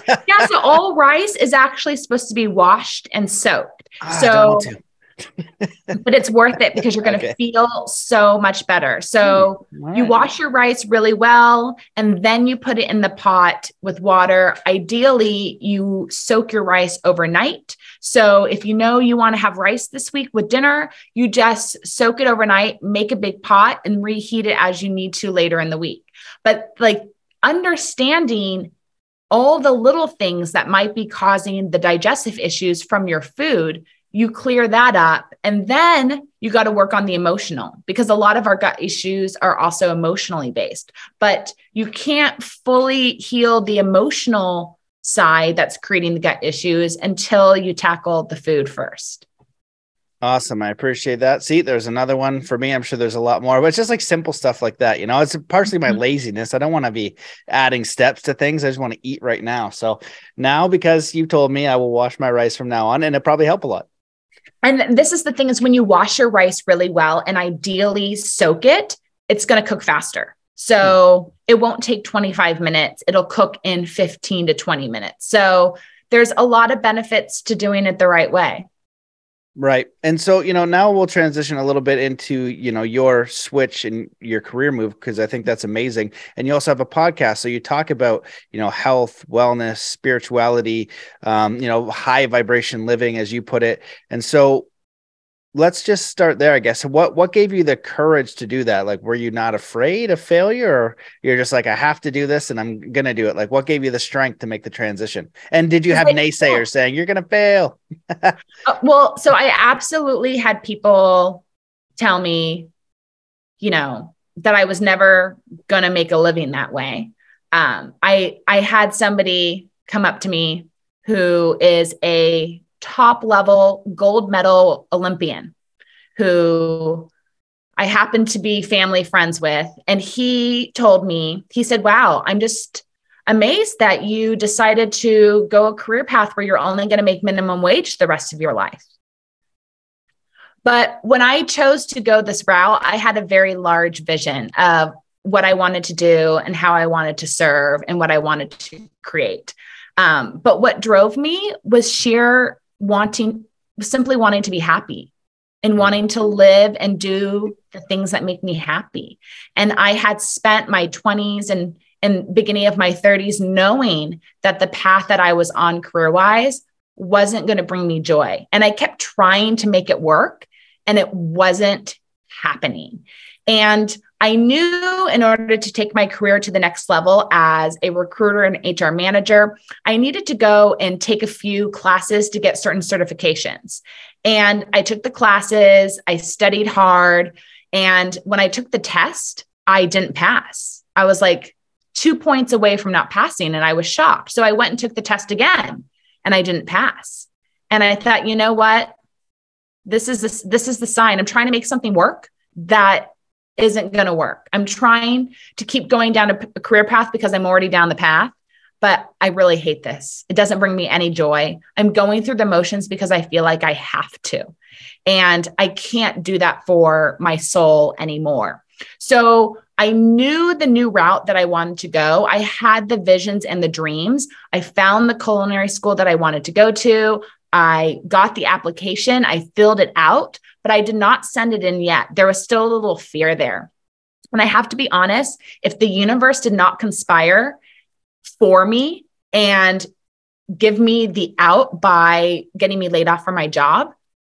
yeah. Yeah. So all rice is actually supposed to be washed and soaked. Ah, so but it's worth it because you're going to okay. feel so much better. So hmm. right. you wash your rice really well and then you put it in the pot with water. Ideally, you soak your rice overnight. So if you know you want to have rice this week with dinner, you just soak it overnight, make a big pot and reheat it as you need to later in the week. But like understanding all the little things that might be causing the digestive issues from your food you clear that up and then you got to work on the emotional because a lot of our gut issues are also emotionally based but you can't fully heal the emotional side that's creating the gut issues until you tackle the food first. Awesome. I appreciate that. See, there's another one for me. I'm sure there's a lot more, but it's just like simple stuff like that. You know, it's partially my mm-hmm. laziness. I don't want to be adding steps to things. I just want to eat right now. So now, because you told me I will wash my rice from now on, and it probably help a lot. And this is the thing is when you wash your rice really well and ideally soak it, it's going to cook faster. So it won't take 25 minutes. It'll cook in 15 to 20 minutes. So there's a lot of benefits to doing it the right way. Right. And so, you know, now we'll transition a little bit into, you know, your switch and your career move because I think that's amazing. And you also have a podcast. So you talk about, you know, health, wellness, spirituality, um, you know, high vibration living, as you put it. And so let's just start there i guess. What what gave you the courage to do that? Like were you not afraid of failure or you're just like i have to do this and i'm gonna do it. Like what gave you the strength to make the transition? And did you have naysayers saying you're gonna fail. Uh, well so i absolutely had people tell me you know that i was never gonna make a living that way. Um, i i had somebody come up to me who is a top level gold medal Olympian who I happen to be family friends with. And he told me, he said, Wow, I'm just amazed that you decided to go a career path where you're only going to make minimum wage the rest of your life. But when I chose to go this route, I had a very large vision of what I wanted to do and how I wanted to serve and what I wanted to create. Um, but what drove me was sheer wanting simply wanting to be happy and mm-hmm. wanting to live and do the things that make me happy. And I had spent my 20s and and beginning of my 30s knowing that the path that I was on career wise wasn't going to bring me joy. And I kept trying to make it work and it wasn't happening. And I knew in order to take my career to the next level as a recruiter and HR manager, I needed to go and take a few classes to get certain certifications. And I took the classes, I studied hard. And when I took the test, I didn't pass. I was like two points away from not passing, and I was shocked. So I went and took the test again, and I didn't pass. And I thought, you know what? This is this, this is the sign. I'm trying to make something work that isn't going to work. I'm trying to keep going down a, career path because I'm already down the path, but I really hate this. It doesn't bring me any joy. I'm going through the motions because I feel like I have to. And I can't do that for my soul anymore. So I knew the new route that I wanted to go. I had the visions and the dreams. I found the culinary school that I wanted to go to. I got the application, I filled it out, but I did not send it in yet. There was still a little fear there. And I have to be honest, if the universe did not conspire for me and give me the out by getting me laid off from my job,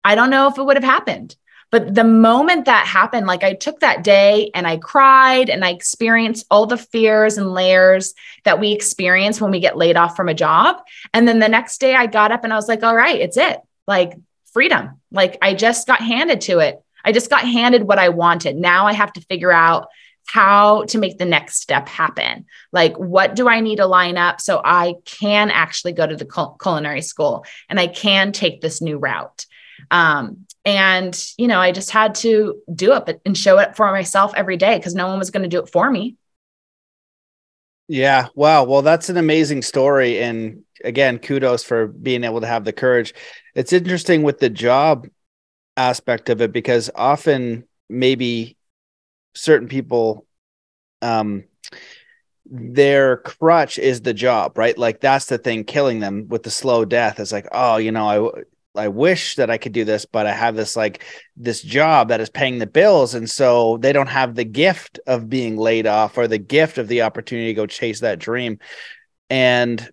I don't know if it would have happened. But the moment that happened, like I took that day and I cried and I experienced all the fears and layers that we experience when we get laid off from a job. And then the next day I got up and I was like, all right, it's it. Like freedom. Like I just got handed to it. I just got handed what I wanted. Now I have to figure out how to make the next step happen. Like, what do I need to line up so I can actually go to the culinary school and I can take this new route? Um, and, you know, I just had to do it and show it for myself every day because no one was going to do it for me. Yeah. Wow. Well, that's an amazing story. And again, kudos for being able to have the courage. It's interesting with the job aspect of it because often maybe certain people um their crutch is the job right like that's the thing killing them with the slow death is like oh you know i I wish that I could do this, but I have this like this job that is paying the bills. And so they don't have the gift of being laid off or the gift of the opportunity to go chase that dream. And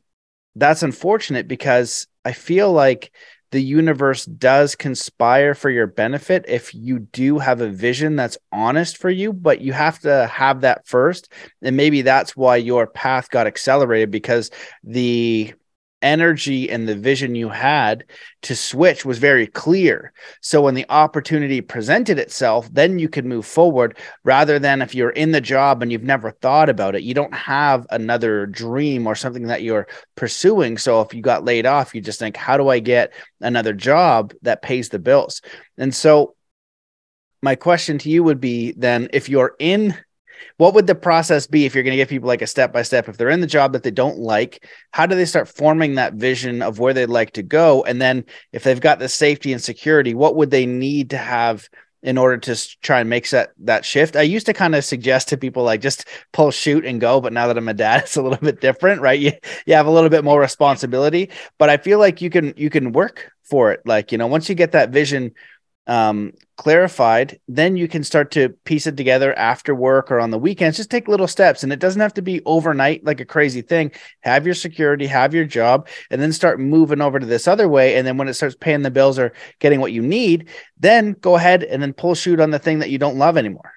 that's unfortunate because I feel like the universe does conspire for your benefit if you do have a vision that's honest for you, but you have to have that first. And maybe that's why your path got accelerated because the energy and the vision you had to switch was very clear. So when the opportunity presented itself, then you could move forward rather than if you're in the job and you've never thought about it, you don't have another dream or something that you're pursuing. So if you got laid off, you just think, how do I get another job that pays the bills? And so my question to you would be then if you're in what would the process be if you're going to give people like a step by step if they're in the job that they don't like how do they start forming that vision of where they'd like to go? And then if they've got the safety and security what would they need to have in order to try and make that that shift? I used to kind of suggest to people like just pull chute and go but now that i'm a dad it's a little bit different right? You, you have a little bit more responsibility. But i feel like you can you can work for it. Like you know once you get that vision um, clarified, then you can start to piece it together after work or on the weekends. Just take little steps, and it doesn't have to be overnight like a crazy thing. Have your security, have your job, and then start moving over to this other way. And then when it starts paying the bills or getting what you need, then go ahead and then pull chute on the thing that you don't love anymore.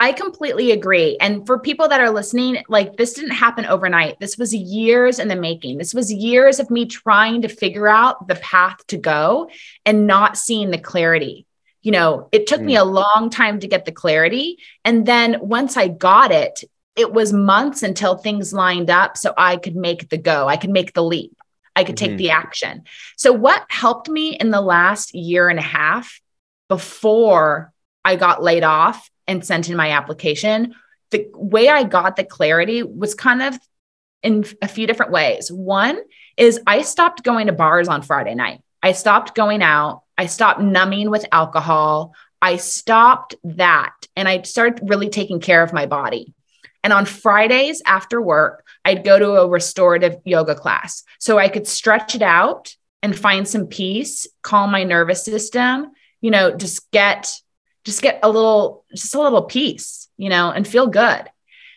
I completely agree. And for people that are listening, like this didn't happen overnight. This was years in the making. This was years of me trying to figure out the path to go and not seeing the clarity. You know, it took mm. me a long time to get the clarity. And then once I got it, it was months until things lined up so I could make the go, I could make the leap, I could mm-hmm. take the action. So, what helped me in the last year and a half before I got laid off and sent in my application, the way I got the clarity was kind of in a few different ways. One is I stopped going to bars on Friday night. I stopped going out. I stopped numbing with alcohol. I stopped that and I started really taking care of my body. And on Fridays after work, I'd go to a restorative yoga class so I could stretch it out and find some peace, calm my nervous system, you know, just get just get a little just a little peace you know and feel good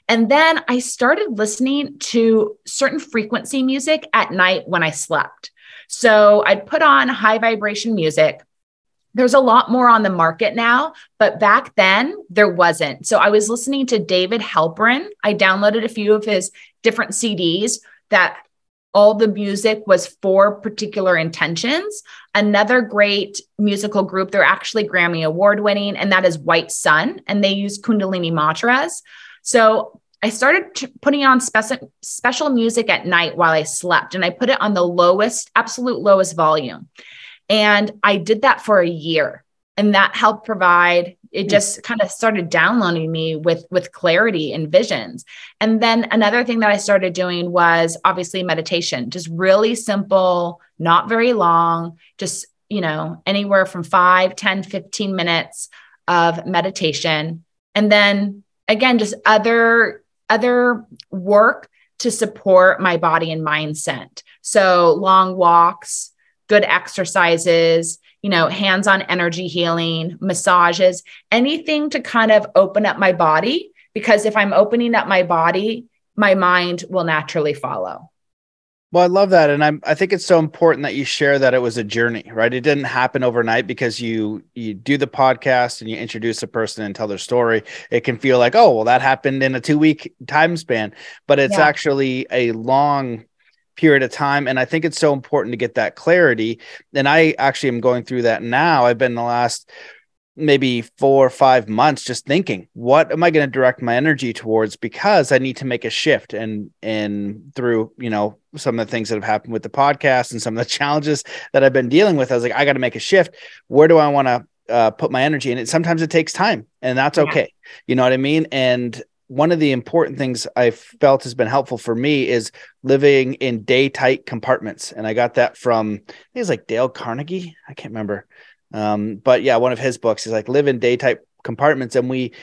and then i started listening to certain frequency music at night when i slept so i'd put on high vibration music there's a lot more on the market now, but back then there wasn't. So I was listening to David Halperin. I downloaded a few of his different CDs that all the music was for particular intentions. Another great musical group, they're actually Grammy Award winning, and that is White Sun, and they use Kundalini mantras. So I started t- putting on special special music at night while I slept, and I put it on the lowest, absolute lowest volume. And I did that for a year, and that helped provide it hmm. just kind of started downloading me with with clarity and visions. And then another thing that i started doing was obviously meditation just really simple not very long just you know anywhere from 5 10 15 minutes of meditation. And then again just other other work to support my body and mindset. So long walks good exercises you know, hands on energy healing, massages, anything to kind of open up my body. Because if I'm opening up my body, my mind will naturally follow. Well, I love that, and I'm. I think it's so important that you share that it was a journey, right? It didn't happen overnight because you you do the podcast and you introduce a person and tell their story. It can feel like, oh, well, that happened in a two week time span, but it's yeah. actually a long period of time. And I think it's so important to get that clarity. And I actually am going through that now. I've been the last maybe four or five months just thinking what am i going to direct my energy towards because i need to make a shift and and through you know some of the things that have happened with the podcast and some of the challenges that i've been dealing with i was like i got to make a shift where do i want to uh, put my energy in it sometimes it takes time and that's yeah. okay you know what i mean and one of the important things I felt has been helpful for me is living in day tight compartments. And I got that from, I think it's like Dale Carnegie. I can't remember. Um, but yeah, one of his books is like live in day tight compartments. And we,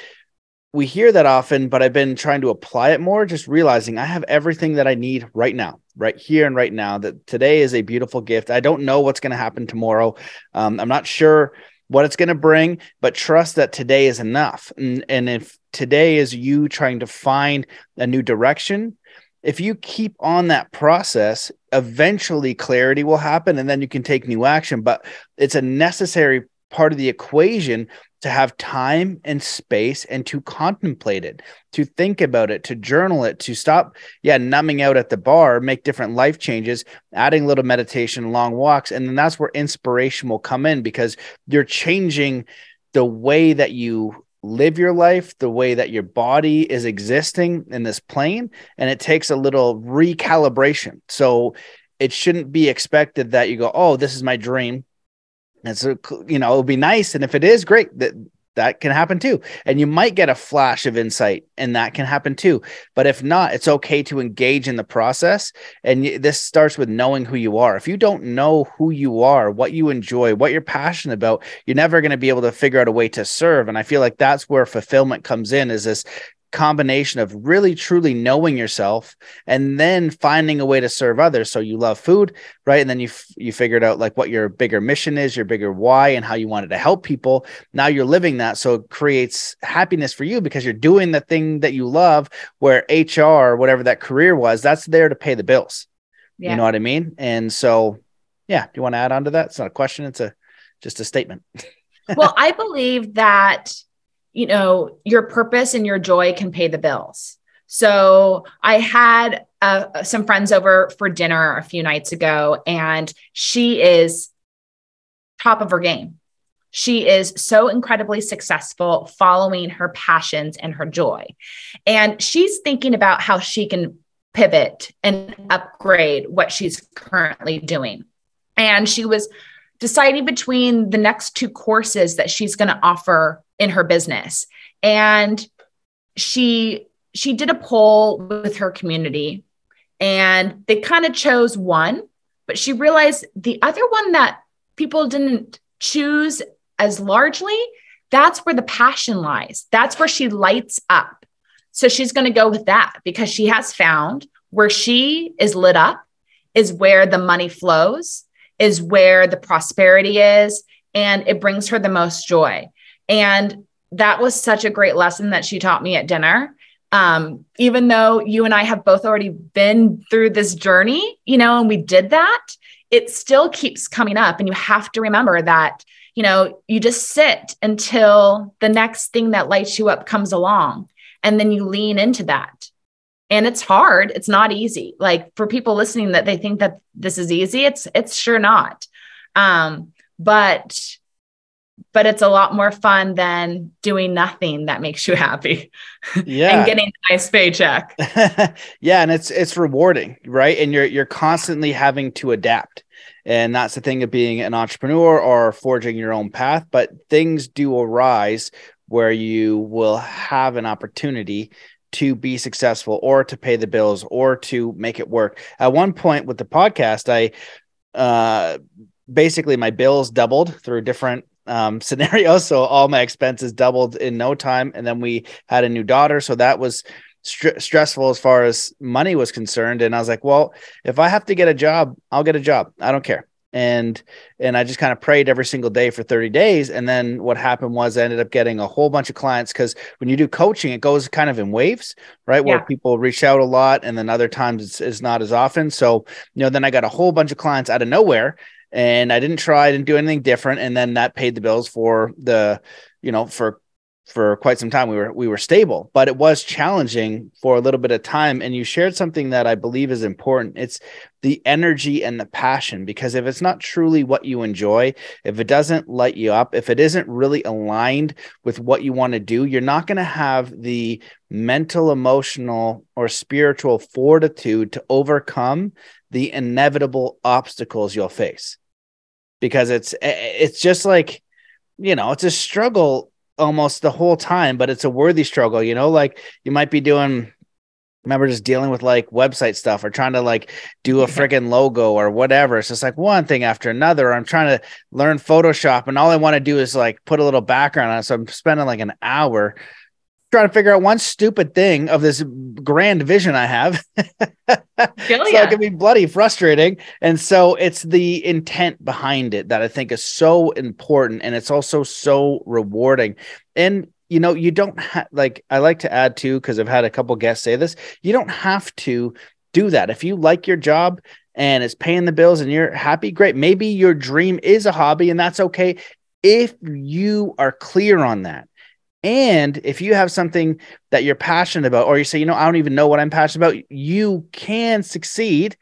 we hear that often, but I've been trying to apply it more, just realizing I have everything that I need right now, right here and right now. That today is a beautiful gift. I don't know what's going to happen tomorrow. Um, I'm not sure what it's going to bring, but trust that today is enough. And, and if today is you trying to find a new direction, if you keep on that process, eventually clarity will happen and then you can take new action. But it's a necessary part of the equation to have time and space and to contemplate it, to think about it, to journal it, to stop, yeah, numbing out at the bar, make different life changes, adding a little meditation, long walks. And then that's where inspiration will come in because you're changing the way that you live your life, the way that your body is existing in this plane. And it takes a little recalibration. So it shouldn't be expected that you go, oh, this is my dream. And so, you know, it'll be nice. And if it is great, that that can happen too. And you might get a flash of insight and that can happen too. But if not, it's okay to engage in the process. And this starts with knowing who you are. If you don't know who you are, what you enjoy, what you're passionate about, you're never going to be able to figure out a way to serve. And I feel like that's where fulfillment comes in is this combination of really truly knowing yourself and then finding a way to serve others. So you love food right? And then you f- you figured out like what your bigger mission is your bigger why and how you wanted to help people. Now you're living that. So it creates happiness for you because you're doing the thing that you love where hr whatever that career was that's there to pay the bills. Yeah. you know what i mean? And so yeah do you want to add on to that? It's not a question it's a just a statement. Well i believe that you know, your purpose and your joy can pay the bills. So I had uh, some friends over for dinner a few nights ago, and she is top of her game. She is so incredibly successful following her passions and her joy. And she's thinking about how she can pivot and upgrade what she's currently doing. And she was deciding between the next two courses that she's going to offer in her business. And she she did a poll with her community and they kind of chose one but she realized the other one that people didn't choose as largely that's where the passion lies. That's where she lights up. So she's going to go with that because she has found where she is lit up is where the money flows is where the prosperity is and it brings her the most joy and that was such a great lesson that she taught me at dinner. Um, even though you and I have both already been through this journey, you know, and we did that, it still keeps coming up. And you have to remember that, you know, you just sit until the next thing that lights you up comes along. And then you lean into that. And it's hard. It's not easy. Like for people listening that they think that this is easy, it's it's sure not. Um, but but it's a lot more fun than doing nothing that makes you happy. Yeah. and getting a nice paycheck. yeah. And it's it's rewarding, right? And you're you're constantly having to adapt. And that's the thing of being an entrepreneur or forging your own path. But things do arise where you will have an opportunity to be successful or to pay the bills or to make it work. At one point with the podcast, I uh basically my bills doubled through different um, scenario. So all my expenses doubled in no time. And then we had a new daughter. So that was str- stressful as far as money was concerned. And I was like, well, if I have to get a job, I'll get a job. I don't care. And and I just kind of prayed every single day for 30 days. And then what happened was I ended up getting a whole bunch of clients because when you do coaching, it goes kind of in waves, right? Where yeah. people reach out a lot and then other times it's, it's not as often. So, you know, then I got a whole bunch of clients out of nowhere and I didn't try, I didn't do anything different, and then that paid the bills for the, you know, for for quite some time. We were we were stable but it was challenging for a little bit of time. And you shared something that i believe is important. It's the energy and the passion because if it's not truly what you enjoy if it doesn't light you up if it isn't really aligned with what you want to do you're not going to have the mental emotional or spiritual fortitude to overcome the inevitable obstacles you'll face. Because it's eh, eh, it's just like you know it's a struggle almost the whole time but it's a worthy struggle you know? Like you might be doing remember just dealing with like website stuff or trying to like do a freaking logo or whatever. It's just like one thing after another i'm trying to learn photoshop and all i want to do is like put a little background on it. So i'm spending like an hour trying to figure out one stupid thing of this grand vision I have. so it can be bloody frustrating. And so it's the intent behind it that I think is so important. And it's also so rewarding. And you know, you don't have like I like to add too, because I've had a couple guests say this, you don't have to do that. If you like your job and it's paying the bills and you're happy, great. Maybe your dream is a hobby and that's okay if you are clear on that. And if you have something that you're passionate about, or you say, you know, I don't even know what I'm passionate about, you can succeed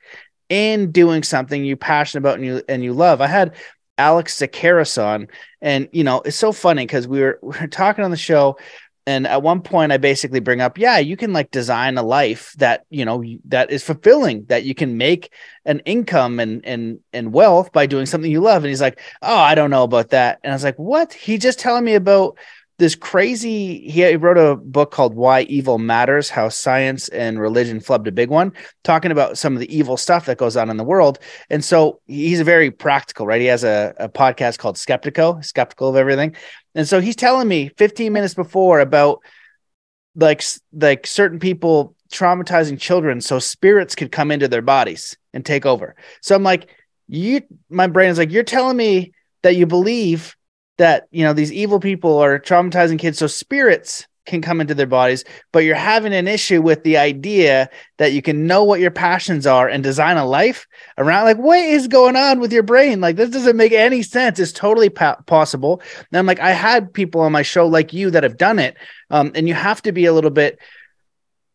in doing something you're passionate about and you and you love. I had Alex Tsakiris on, and you know, it's so funny because we were we were talking on the show and at one point i basically bring up yeah you can like design a life that you know that is fulfilling that you can make an income and and and wealth by doing something you love. And he's like oh i don't know about that. And i was like what? He just telling me about this crazy he wrote a book called why evil matters how science and religion flubbed a big one talking about some of the evil stuff that goes on in the world. And so he's very practical right? He has a, a podcast called Skeptiko skeptical of everything. And so he's telling me 15 minutes before about like like certain people traumatizing children so spirits could come into their bodies and take over. So i'm like you my brain is like you're telling me that you believe that you know these evil people are traumatizing kids so spirits can come into their bodies but you're having an issue with the idea that you can know what your passions are and design a life around like what is going on with your brain? Like this doesn't make any sense. It's totally possible. And i'm like i had people on my show like you that have done it. Um, and you have to be a little bit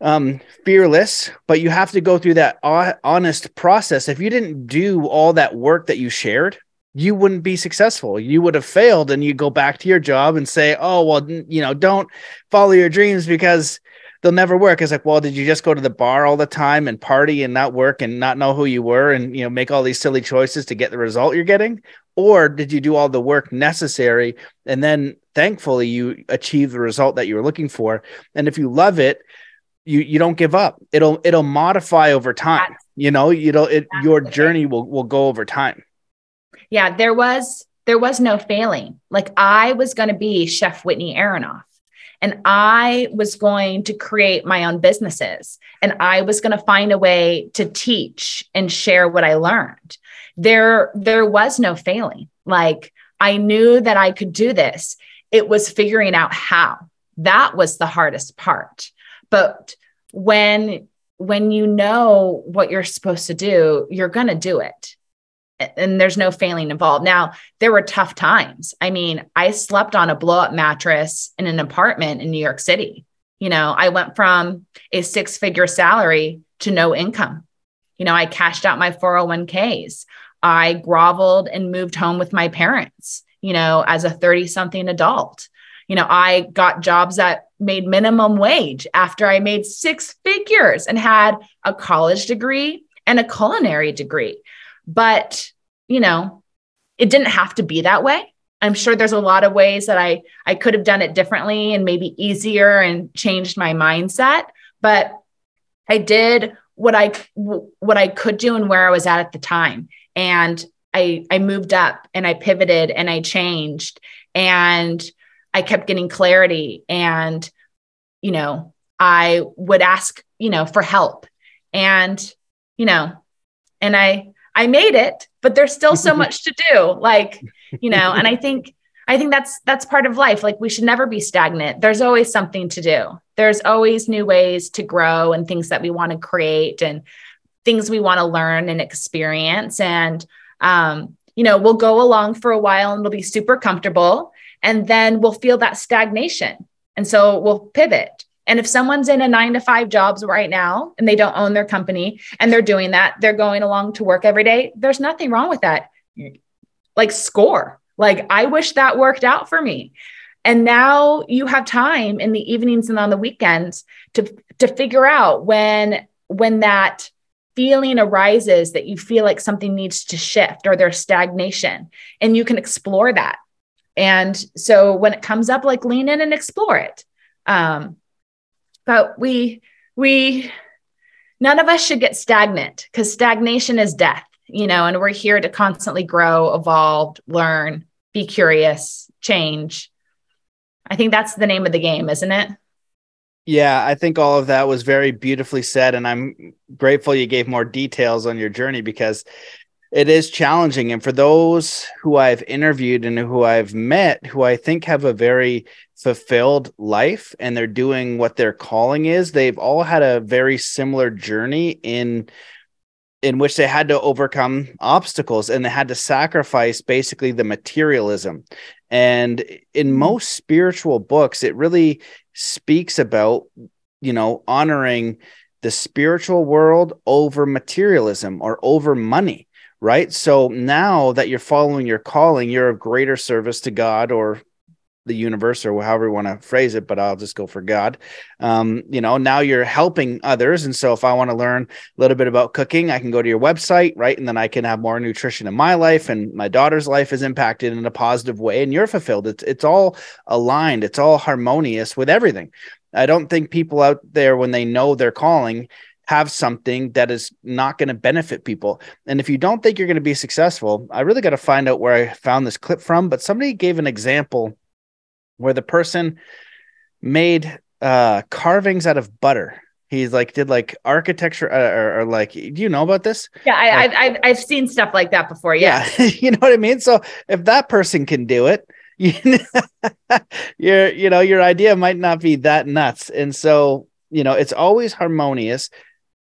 um, fearless, but you have to go through that honest process. If you didn't do all that work that you shared, you wouldn't be successful. You would have failed and you go back to your job and say, "Oh, well, you know, don't follow your dreams because they'll never work." It's like, "Well, did you just go to the bar all the time and party and not work and not know who you were and, you know, make all these silly choices to get the result you're getting? Or did you do all the work necessary and then thankfully you achieve the result that you were looking for? And if you love it, you you don't give up. It'll it'll modify over time. You know, you know, it your journey will will go over time yeah, there was there was no failing. Like I was going to be Chef Whitney Aronoff and I was going to create my own businesses and I was going to find a way to teach and share what I learned. There there was no failing. Like I knew that I could do this. It was figuring out how. That was the hardest part. But when when you know what you're supposed to do, you're going to do it and there's no failing involved. Now, there were tough times. I mean, I slept on a blow up mattress in an apartment in New York City. You know, I went from a six figure salary to no income. You know, I cashed out my 401ks. I groveled and moved home with my parents, you know, as a 30 something adult. You know, I got jobs that made minimum wage after I made six figures and had a college degree and a culinary degree. But, you know, it didn't have to be that way. I'm sure there's a lot of ways that I I could have done it differently and maybe easier and changed my mindset, but I did what I what I could do and where I was at at the time. And I I moved up and I pivoted and I changed and I kept getting clarity and you know, I would ask, you know, for help. And you know, and I I made it, but there's still so much to do. Like, you know, and I think I think that's that's part of life. Like we should never be stagnant. There's always something to do. There's always new ways to grow and things that we want to create and things we want to learn and experience. And um, you know, we'll go along for a while and we'll be super comfortable. And then we'll feel that stagnation. And so we'll pivot. And if someone's in a nine to five jobs right now and they don't own their company and they're doing that, they're going along to work every day, there's nothing wrong with that. Like, score. Like, I wish that worked out for me. And now you have time in the evenings and on the weekends to, to figure out when, when that feeling arises that you feel like something needs to shift or there's stagnation and you can explore that. And so when it comes up, like lean in and explore it. Um, but we we none of us should get stagnant because stagnation is death you know and we're here to constantly grow evolve learn be curious change. I think that's the name of the game isn't it? Yeah i think all of that was very beautifully said and i'm grateful you gave more details on your journey because it is challenging. And for those who i've interviewed and who i've met who i think have a very fulfilled life and they're doing what their calling is they've all had a very similar journey in in which they had to overcome obstacles and they had to sacrifice basically the materialism. And in mm-hmm. most spiritual books, it really speaks about, you know, honoring the spiritual world over materialism or over money, right? So now that you're following your calling, you're of greater service to God or the universe or however you want to phrase it, but I'll just go for God. Um, you know, now you're helping others. And so if I want to learn a little bit about cooking, I can go to your website, right? And then I can have more nutrition in my life and my daughter's life is impacted in a positive way and you're fulfilled. It's it's all aligned, it's all harmonious with everything. I don't think people out there when they know they're calling have something that is not going to benefit people. And if you don't think you're going to be successful, I really got to find out where I found this clip from, but somebody gave an example where the person made uh, carvings out of butter. He's like did like architecture uh, or, or, like do you know about this? Yeah, I, like, I've, I've seen stuff like that before. Yeah, yeah. you know what I mean. So if that person can do it, you your you know your idea might not be that nuts. And so you know it's always harmonious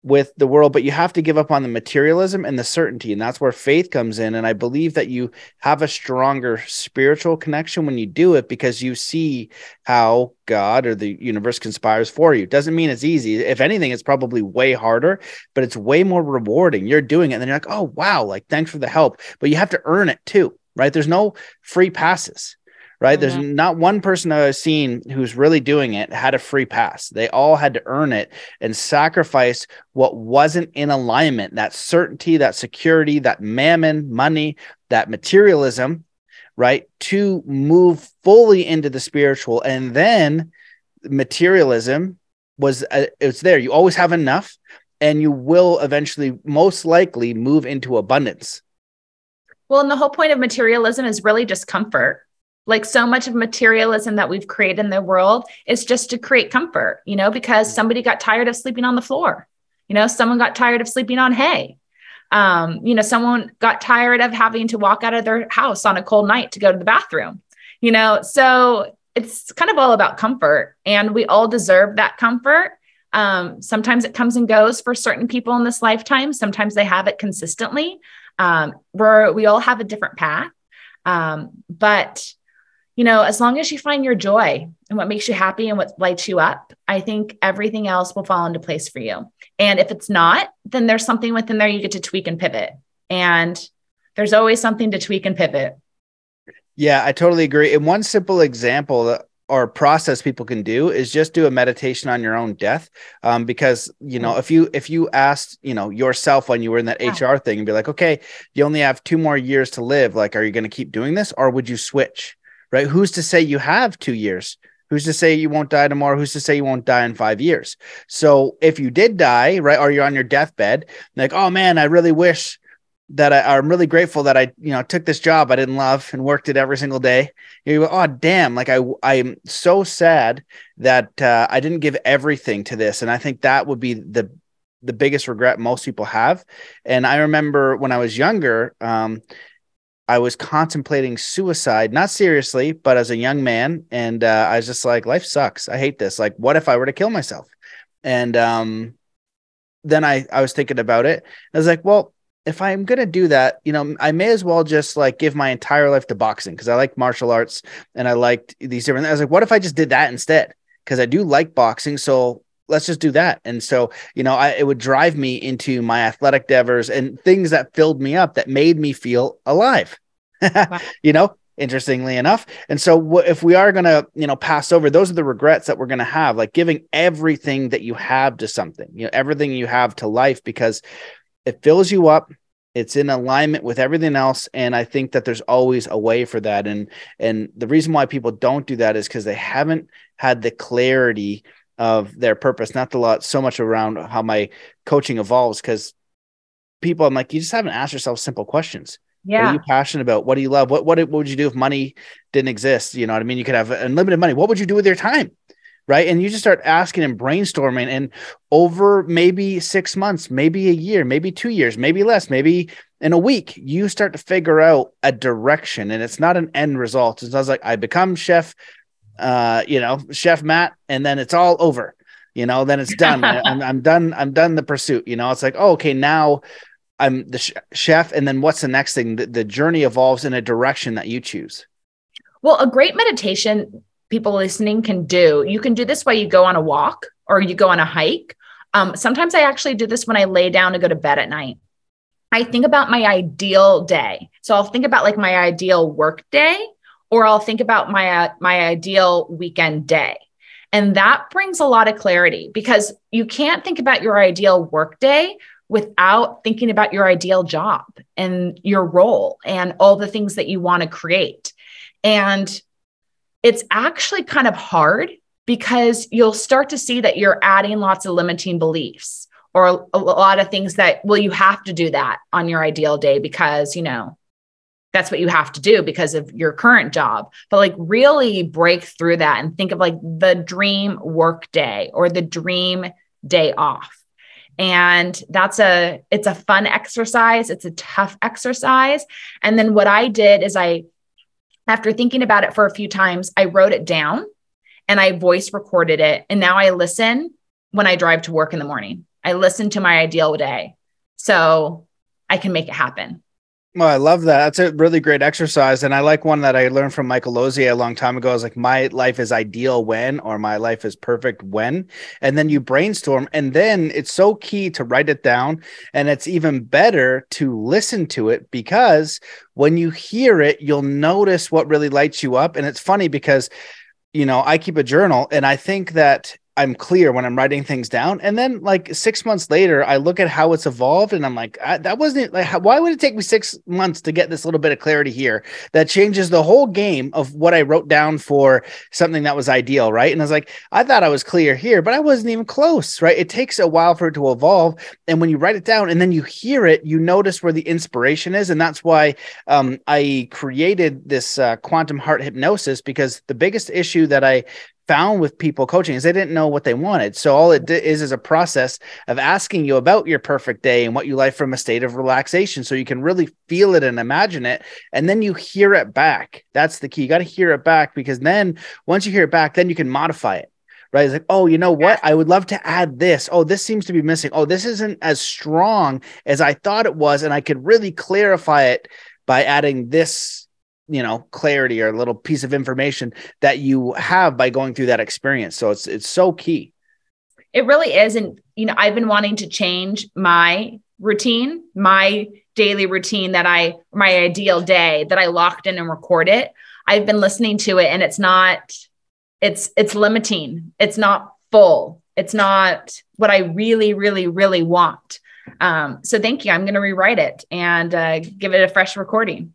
with the world, but you have to give up on the materialism and the certainty. And that's where faith comes in. And I believe that you have a stronger spiritual connection when you do it because you see how God or the universe conspires for you. Doesn't mean it's easy. If anything, it's probably way harder, but it's way more rewarding. You're doing it and then you're like, oh, wow, like thanks for the help. But you have to earn it too, right? There's no free passes right? Mm-hmm. There's not one person I've seen who's really doing it had a free pass. They all had to earn it and sacrifice what wasn't in alignment that certainty, that security, that mammon, money, that materialism, right? To move fully into the spiritual. And then materialism was, uh, it's there. You always have enough and you will eventually, most likely, move into abundance. Well, and the whole point of materialism is really just comfort like so much of materialism that we've created in the world is just to create comfort, you know, because somebody got tired of sleeping on the floor. You know, someone got tired of sleeping on hay. Um, you know, someone got tired of having to walk out of their house on a cold night to go to the bathroom. You know, so it's kind of all about comfort and we all deserve that comfort. Um, sometimes it comes and goes for certain people in this lifetime. Sometimes they have it consistently. Um, where we all have a different path. Um, but you know, as long as you find your joy and what makes you happy and what lights you up, I think everything else will fall into place for you. And if it's not, then there's something within there you get to tweak and pivot. And there's always something to tweak and pivot. Yeah, I totally agree. And one simple example or process people can do is just do a meditation on your own death um, because you know if you if you asked you know yourself when you were in that yeah. hr thing and be like okay you only have two more years to live like are you going to keep doing this or would you switch right? Who's to say you have two years? Who's to say you won't die tomorrow? Who's to say you won't die in five years? So if you did die, right, or you're on your deathbed, like, oh man, I really wish that I, am really grateful that I, you know, took this job I didn't love and worked it every single day. You go, oh damn, like I, I'm so sad that uh, I didn't give everything to this, and I think that would be the the biggest regret most people have. And I remember when I was younger, um, I was contemplating suicide, not seriously, but as a young man. And uh, I was just like, life sucks. I hate this. Like, what if I were to kill myself? And um, then I, I was thinking about it. I was like, well, if I'm going to do that, you know, I may as well just like give my entire life to boxing because I like martial arts and I liked these different. Things. I was like, what if I just did that instead? Because I do like boxing. So let's just do that. And so, you know, I, it would drive me into my athletic endeavors and things that filled me up that made me feel alive. wow. You know, interestingly enough. And so w- if we are going to, you know, pass over, those are the regrets that we're going to have, like giving everything that you have to something, you know, everything you have to life because it fills you up. It's in alignment with everything else. And I think that there's always a way for that. And and the reason why people don't do that is because they haven't had the clarity of their purpose, not a lot so much around how my coaching evolves because people I'm like, you just haven't asked yourself simple questions. Yeah. What are you passionate about? What do you love? What, what what would you do if money didn't exist? You know what I mean? You could have unlimited money. What would you do with your time? Right. And you just start asking and brainstorming. And over maybe six months, maybe a year, maybe two years, maybe less, maybe in a week, you start to figure out a direction. And it's not an end result. It's not like I become chef uh, you know, Chef Matt, and then it's all over. You know, then it's done. I'm, I'm done. I'm done the pursuit. You know, it's like, oh, okay, now I'm the sh- chef, and then what's the next thing? The, the journey evolves in a direction that you choose. Well, a great meditation people listening can do. You can do this while you go on a walk or you go on a hike. Um, sometimes I actually do this when I lay down to go to bed at night. I think about my ideal day. So I'll think about like my ideal work day, or I'll think about my uh, my ideal weekend day. And that brings a lot of clarity because you can't think about your ideal work day without thinking about your ideal job and your role and all the things that you want to create. And it's actually kind of hard because you'll start to see that you're adding lots of limiting beliefs or a lot of things that well you have to do that on your ideal day because you know that's what you have to do because of your current job. But like really break through that and think of like the dream work day or the dream day off. And that's a it's a fun exercise. It's a tough exercise. And then what i did is i after thinking about it for a few times i wrote it down and i voice recorded it. And now i listen when i drive to work in the morning. I listen to my ideal day so I can make it happen. Well, I love that. That's a really great exercise. And I like one that I learned from Michael Losier a long time ago. Is like my life is ideal when, or my life is perfect when. And then you brainstorm. And then it's so key to write it down. And it's even better to listen to it because when you hear it, you'll notice what really lights you up. And it's funny because, you know, I keep a journal and I think that I'm clear when I'm writing things down. And then like six months later, I look at how it's evolved and I'm like, that wasn't like, how, why would it take me six months to get this little bit of clarity here that changes the whole game of what I wrote down for something that was ideal. Right. And I was like, I thought I was clear here, but I wasn't even close. Right. It takes a while for it to evolve. And when you write it down and then you hear it, you notice where the inspiration is. And that's why um, I created this uh, quantum heart hypnosis because the biggest issue that I found with people coaching is they didn't know what they wanted. So all it is is a process of asking you about your perfect day and what you like from a state of relaxation so you can really feel it and imagine it and then you hear it back. That's the key. You got to hear it back because then once you hear it back then you can modify it. Right? It's like, "Oh, you know what? I would love to add this. Oh, this seems to be missing. Oh, this isn't as strong as I thought it was and I could really clarify it by adding this you know clarity or a little piece of information that you have by going through that experience. So it's it's so key. It really is. And you know i've been wanting to change my routine my daily routine that i my ideal day that i locked in and record it i've been listening to it and it's not it's it's limiting. It's not full. It's not what i really really really want. Um, so thank you. I'm going to rewrite it and uh, give it a fresh recording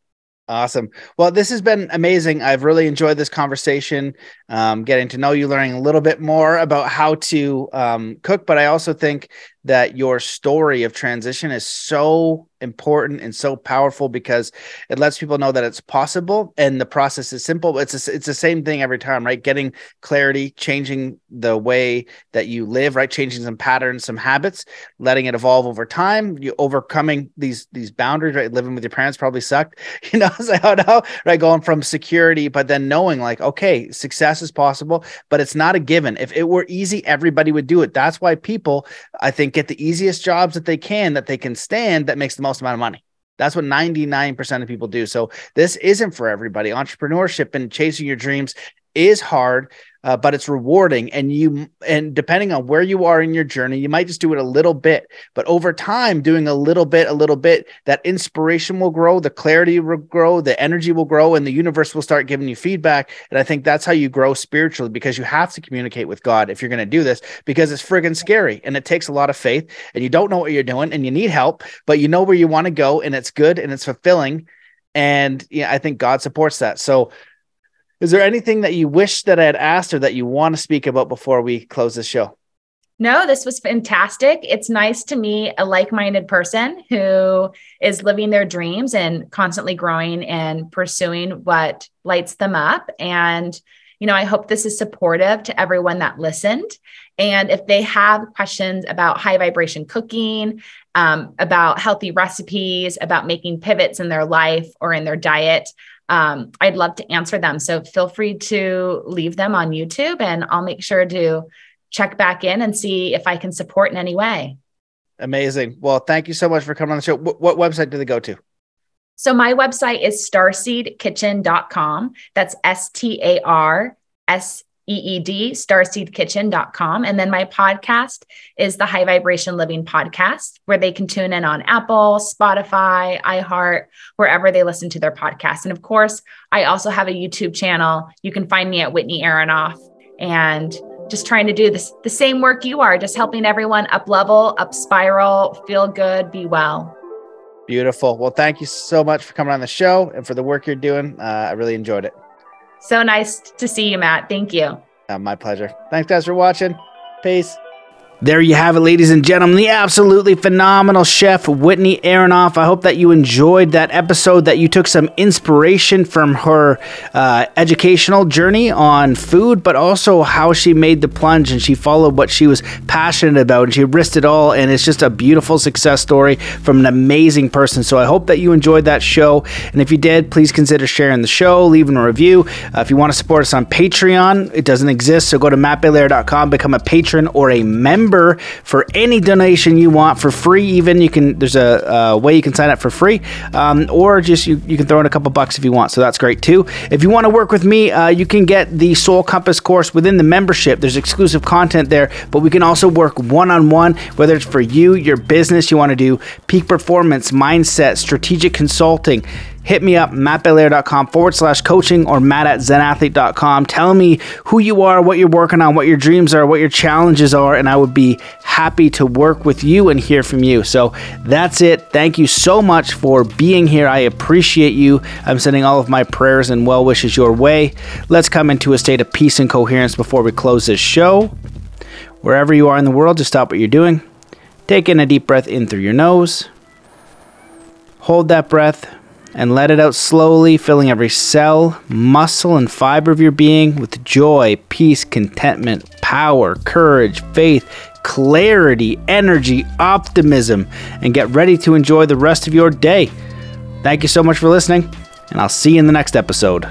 Awesome. Well, this has been amazing. I've really enjoyed this conversation, um, getting to know you, learning a little bit more about how to um, cook. But I also think that your story of transition is so important and so powerful because it lets people know that it's possible and the process is simple it's a, it's the same thing every time right? Getting clarity changing the way that you live right? Changing some patterns some habits letting it evolve over time you overcoming these these boundaries right? Living with your parents probably sucked you know so how know right? Going from security but then knowing like okay success is possible but it's not a given. If it were easy everybody would do it. That's why people i think get the easiest jobs that they can that they can stand that makes the most amount of money. That's what 99% of people do. So this isn't for everybody. Entrepreneurship and chasing your dreams is hard uh, but it's rewarding. And you and depending on where you are in your journey you might just do it a little bit but over time doing a little bit a little bit that inspiration will grow the clarity will grow the energy will grow and the universe will start giving you feedback. And i think that's how you grow spiritually because you have to communicate with god if you're going to do this because it's friggin' scary and it takes a lot of faith and you don't know what you're doing and you need help but you know where you want to go and it's good and it's fulfilling. And yeah i think god supports that. So is there anything that you wish that I had asked or that you want to speak about before we close the show? No, this was fantastic. It's nice to meet a like minded person who is living their dreams and constantly growing and pursuing what lights them up. And, you know, I hope this is supportive to everyone that listened. And if they have questions about high vibration cooking, um, about healthy recipes, about making pivots in their life or in their diet, um, I'd love to answer them. So feel free to leave them on YouTube and I'll make sure to check back in and see if I can support in any way. Amazing. Well, thank you so much for coming on the show. What, what website do they go to? So my website is starseedkitchen.com. That's S T A R S E E D, starseedkitchen.com. And then my podcast is the High Vibration Living Podcast, where they can tune in on Apple, Spotify, iHeart, wherever they listen to their podcast. And of course, I also have a YouTube channel. You can find me at Whitney Aronoff and just trying to do this the same work you are, just helping everyone up level, up spiral, feel good, be well. Beautiful. Well, thank you so much for coming on the show and for the work you're doing. Uh, I really enjoyed it. So nice to see you, Matt. Thank you. Uh, my pleasure. Thanks, guys, for watching. Peace. There you have it, ladies and gentlemen, the absolutely phenomenal chef Whitney Aronoff. I hope that you enjoyed that episode, that you took some inspiration from her uh, educational journey on food, but also how she made the plunge and she followed what she was passionate about and she risked it all. And it's just a beautiful success story from an amazing person. So I hope that you enjoyed that show. And if you did, please consider sharing the show, leaving a review. Uh, if you want to support us on Patreon, it doesn't exist. So go to mattbelair.com, become a patron or a member member for any donation you want for free. Even you can there's a, a way you can sign up for free, um, or just you, you can throw in a couple bucks if you want. So that's great too. If you want to work with me, uh, you can get the Soul Compass course within the membership. There's exclusive content there, but we can also work one on one, whether it's for you, your business, you want to do peak performance, mindset, strategic consulting hit me up, mattbelair.com forward slash coaching or matt at zenathlete.com. Tell me who you are, what you're working on, what your dreams are, what your challenges are, and I would be happy to work with you and hear from you. So that's it. Thank you so much for being here. I appreciate you. I'm sending all of my prayers and well wishes your way. Let's come into a state of peace and coherence before we close this show. Wherever you are in the world, just stop what you're doing. Take in a deep breath in through your nose. Hold that breath and let it out slowly, filling every cell, muscle, and fiber of your being with joy, peace, contentment, power, courage, faith, clarity, energy, optimism, and get ready to enjoy the rest of your day. Thank you so much for listening, and I'll see you in the next episode.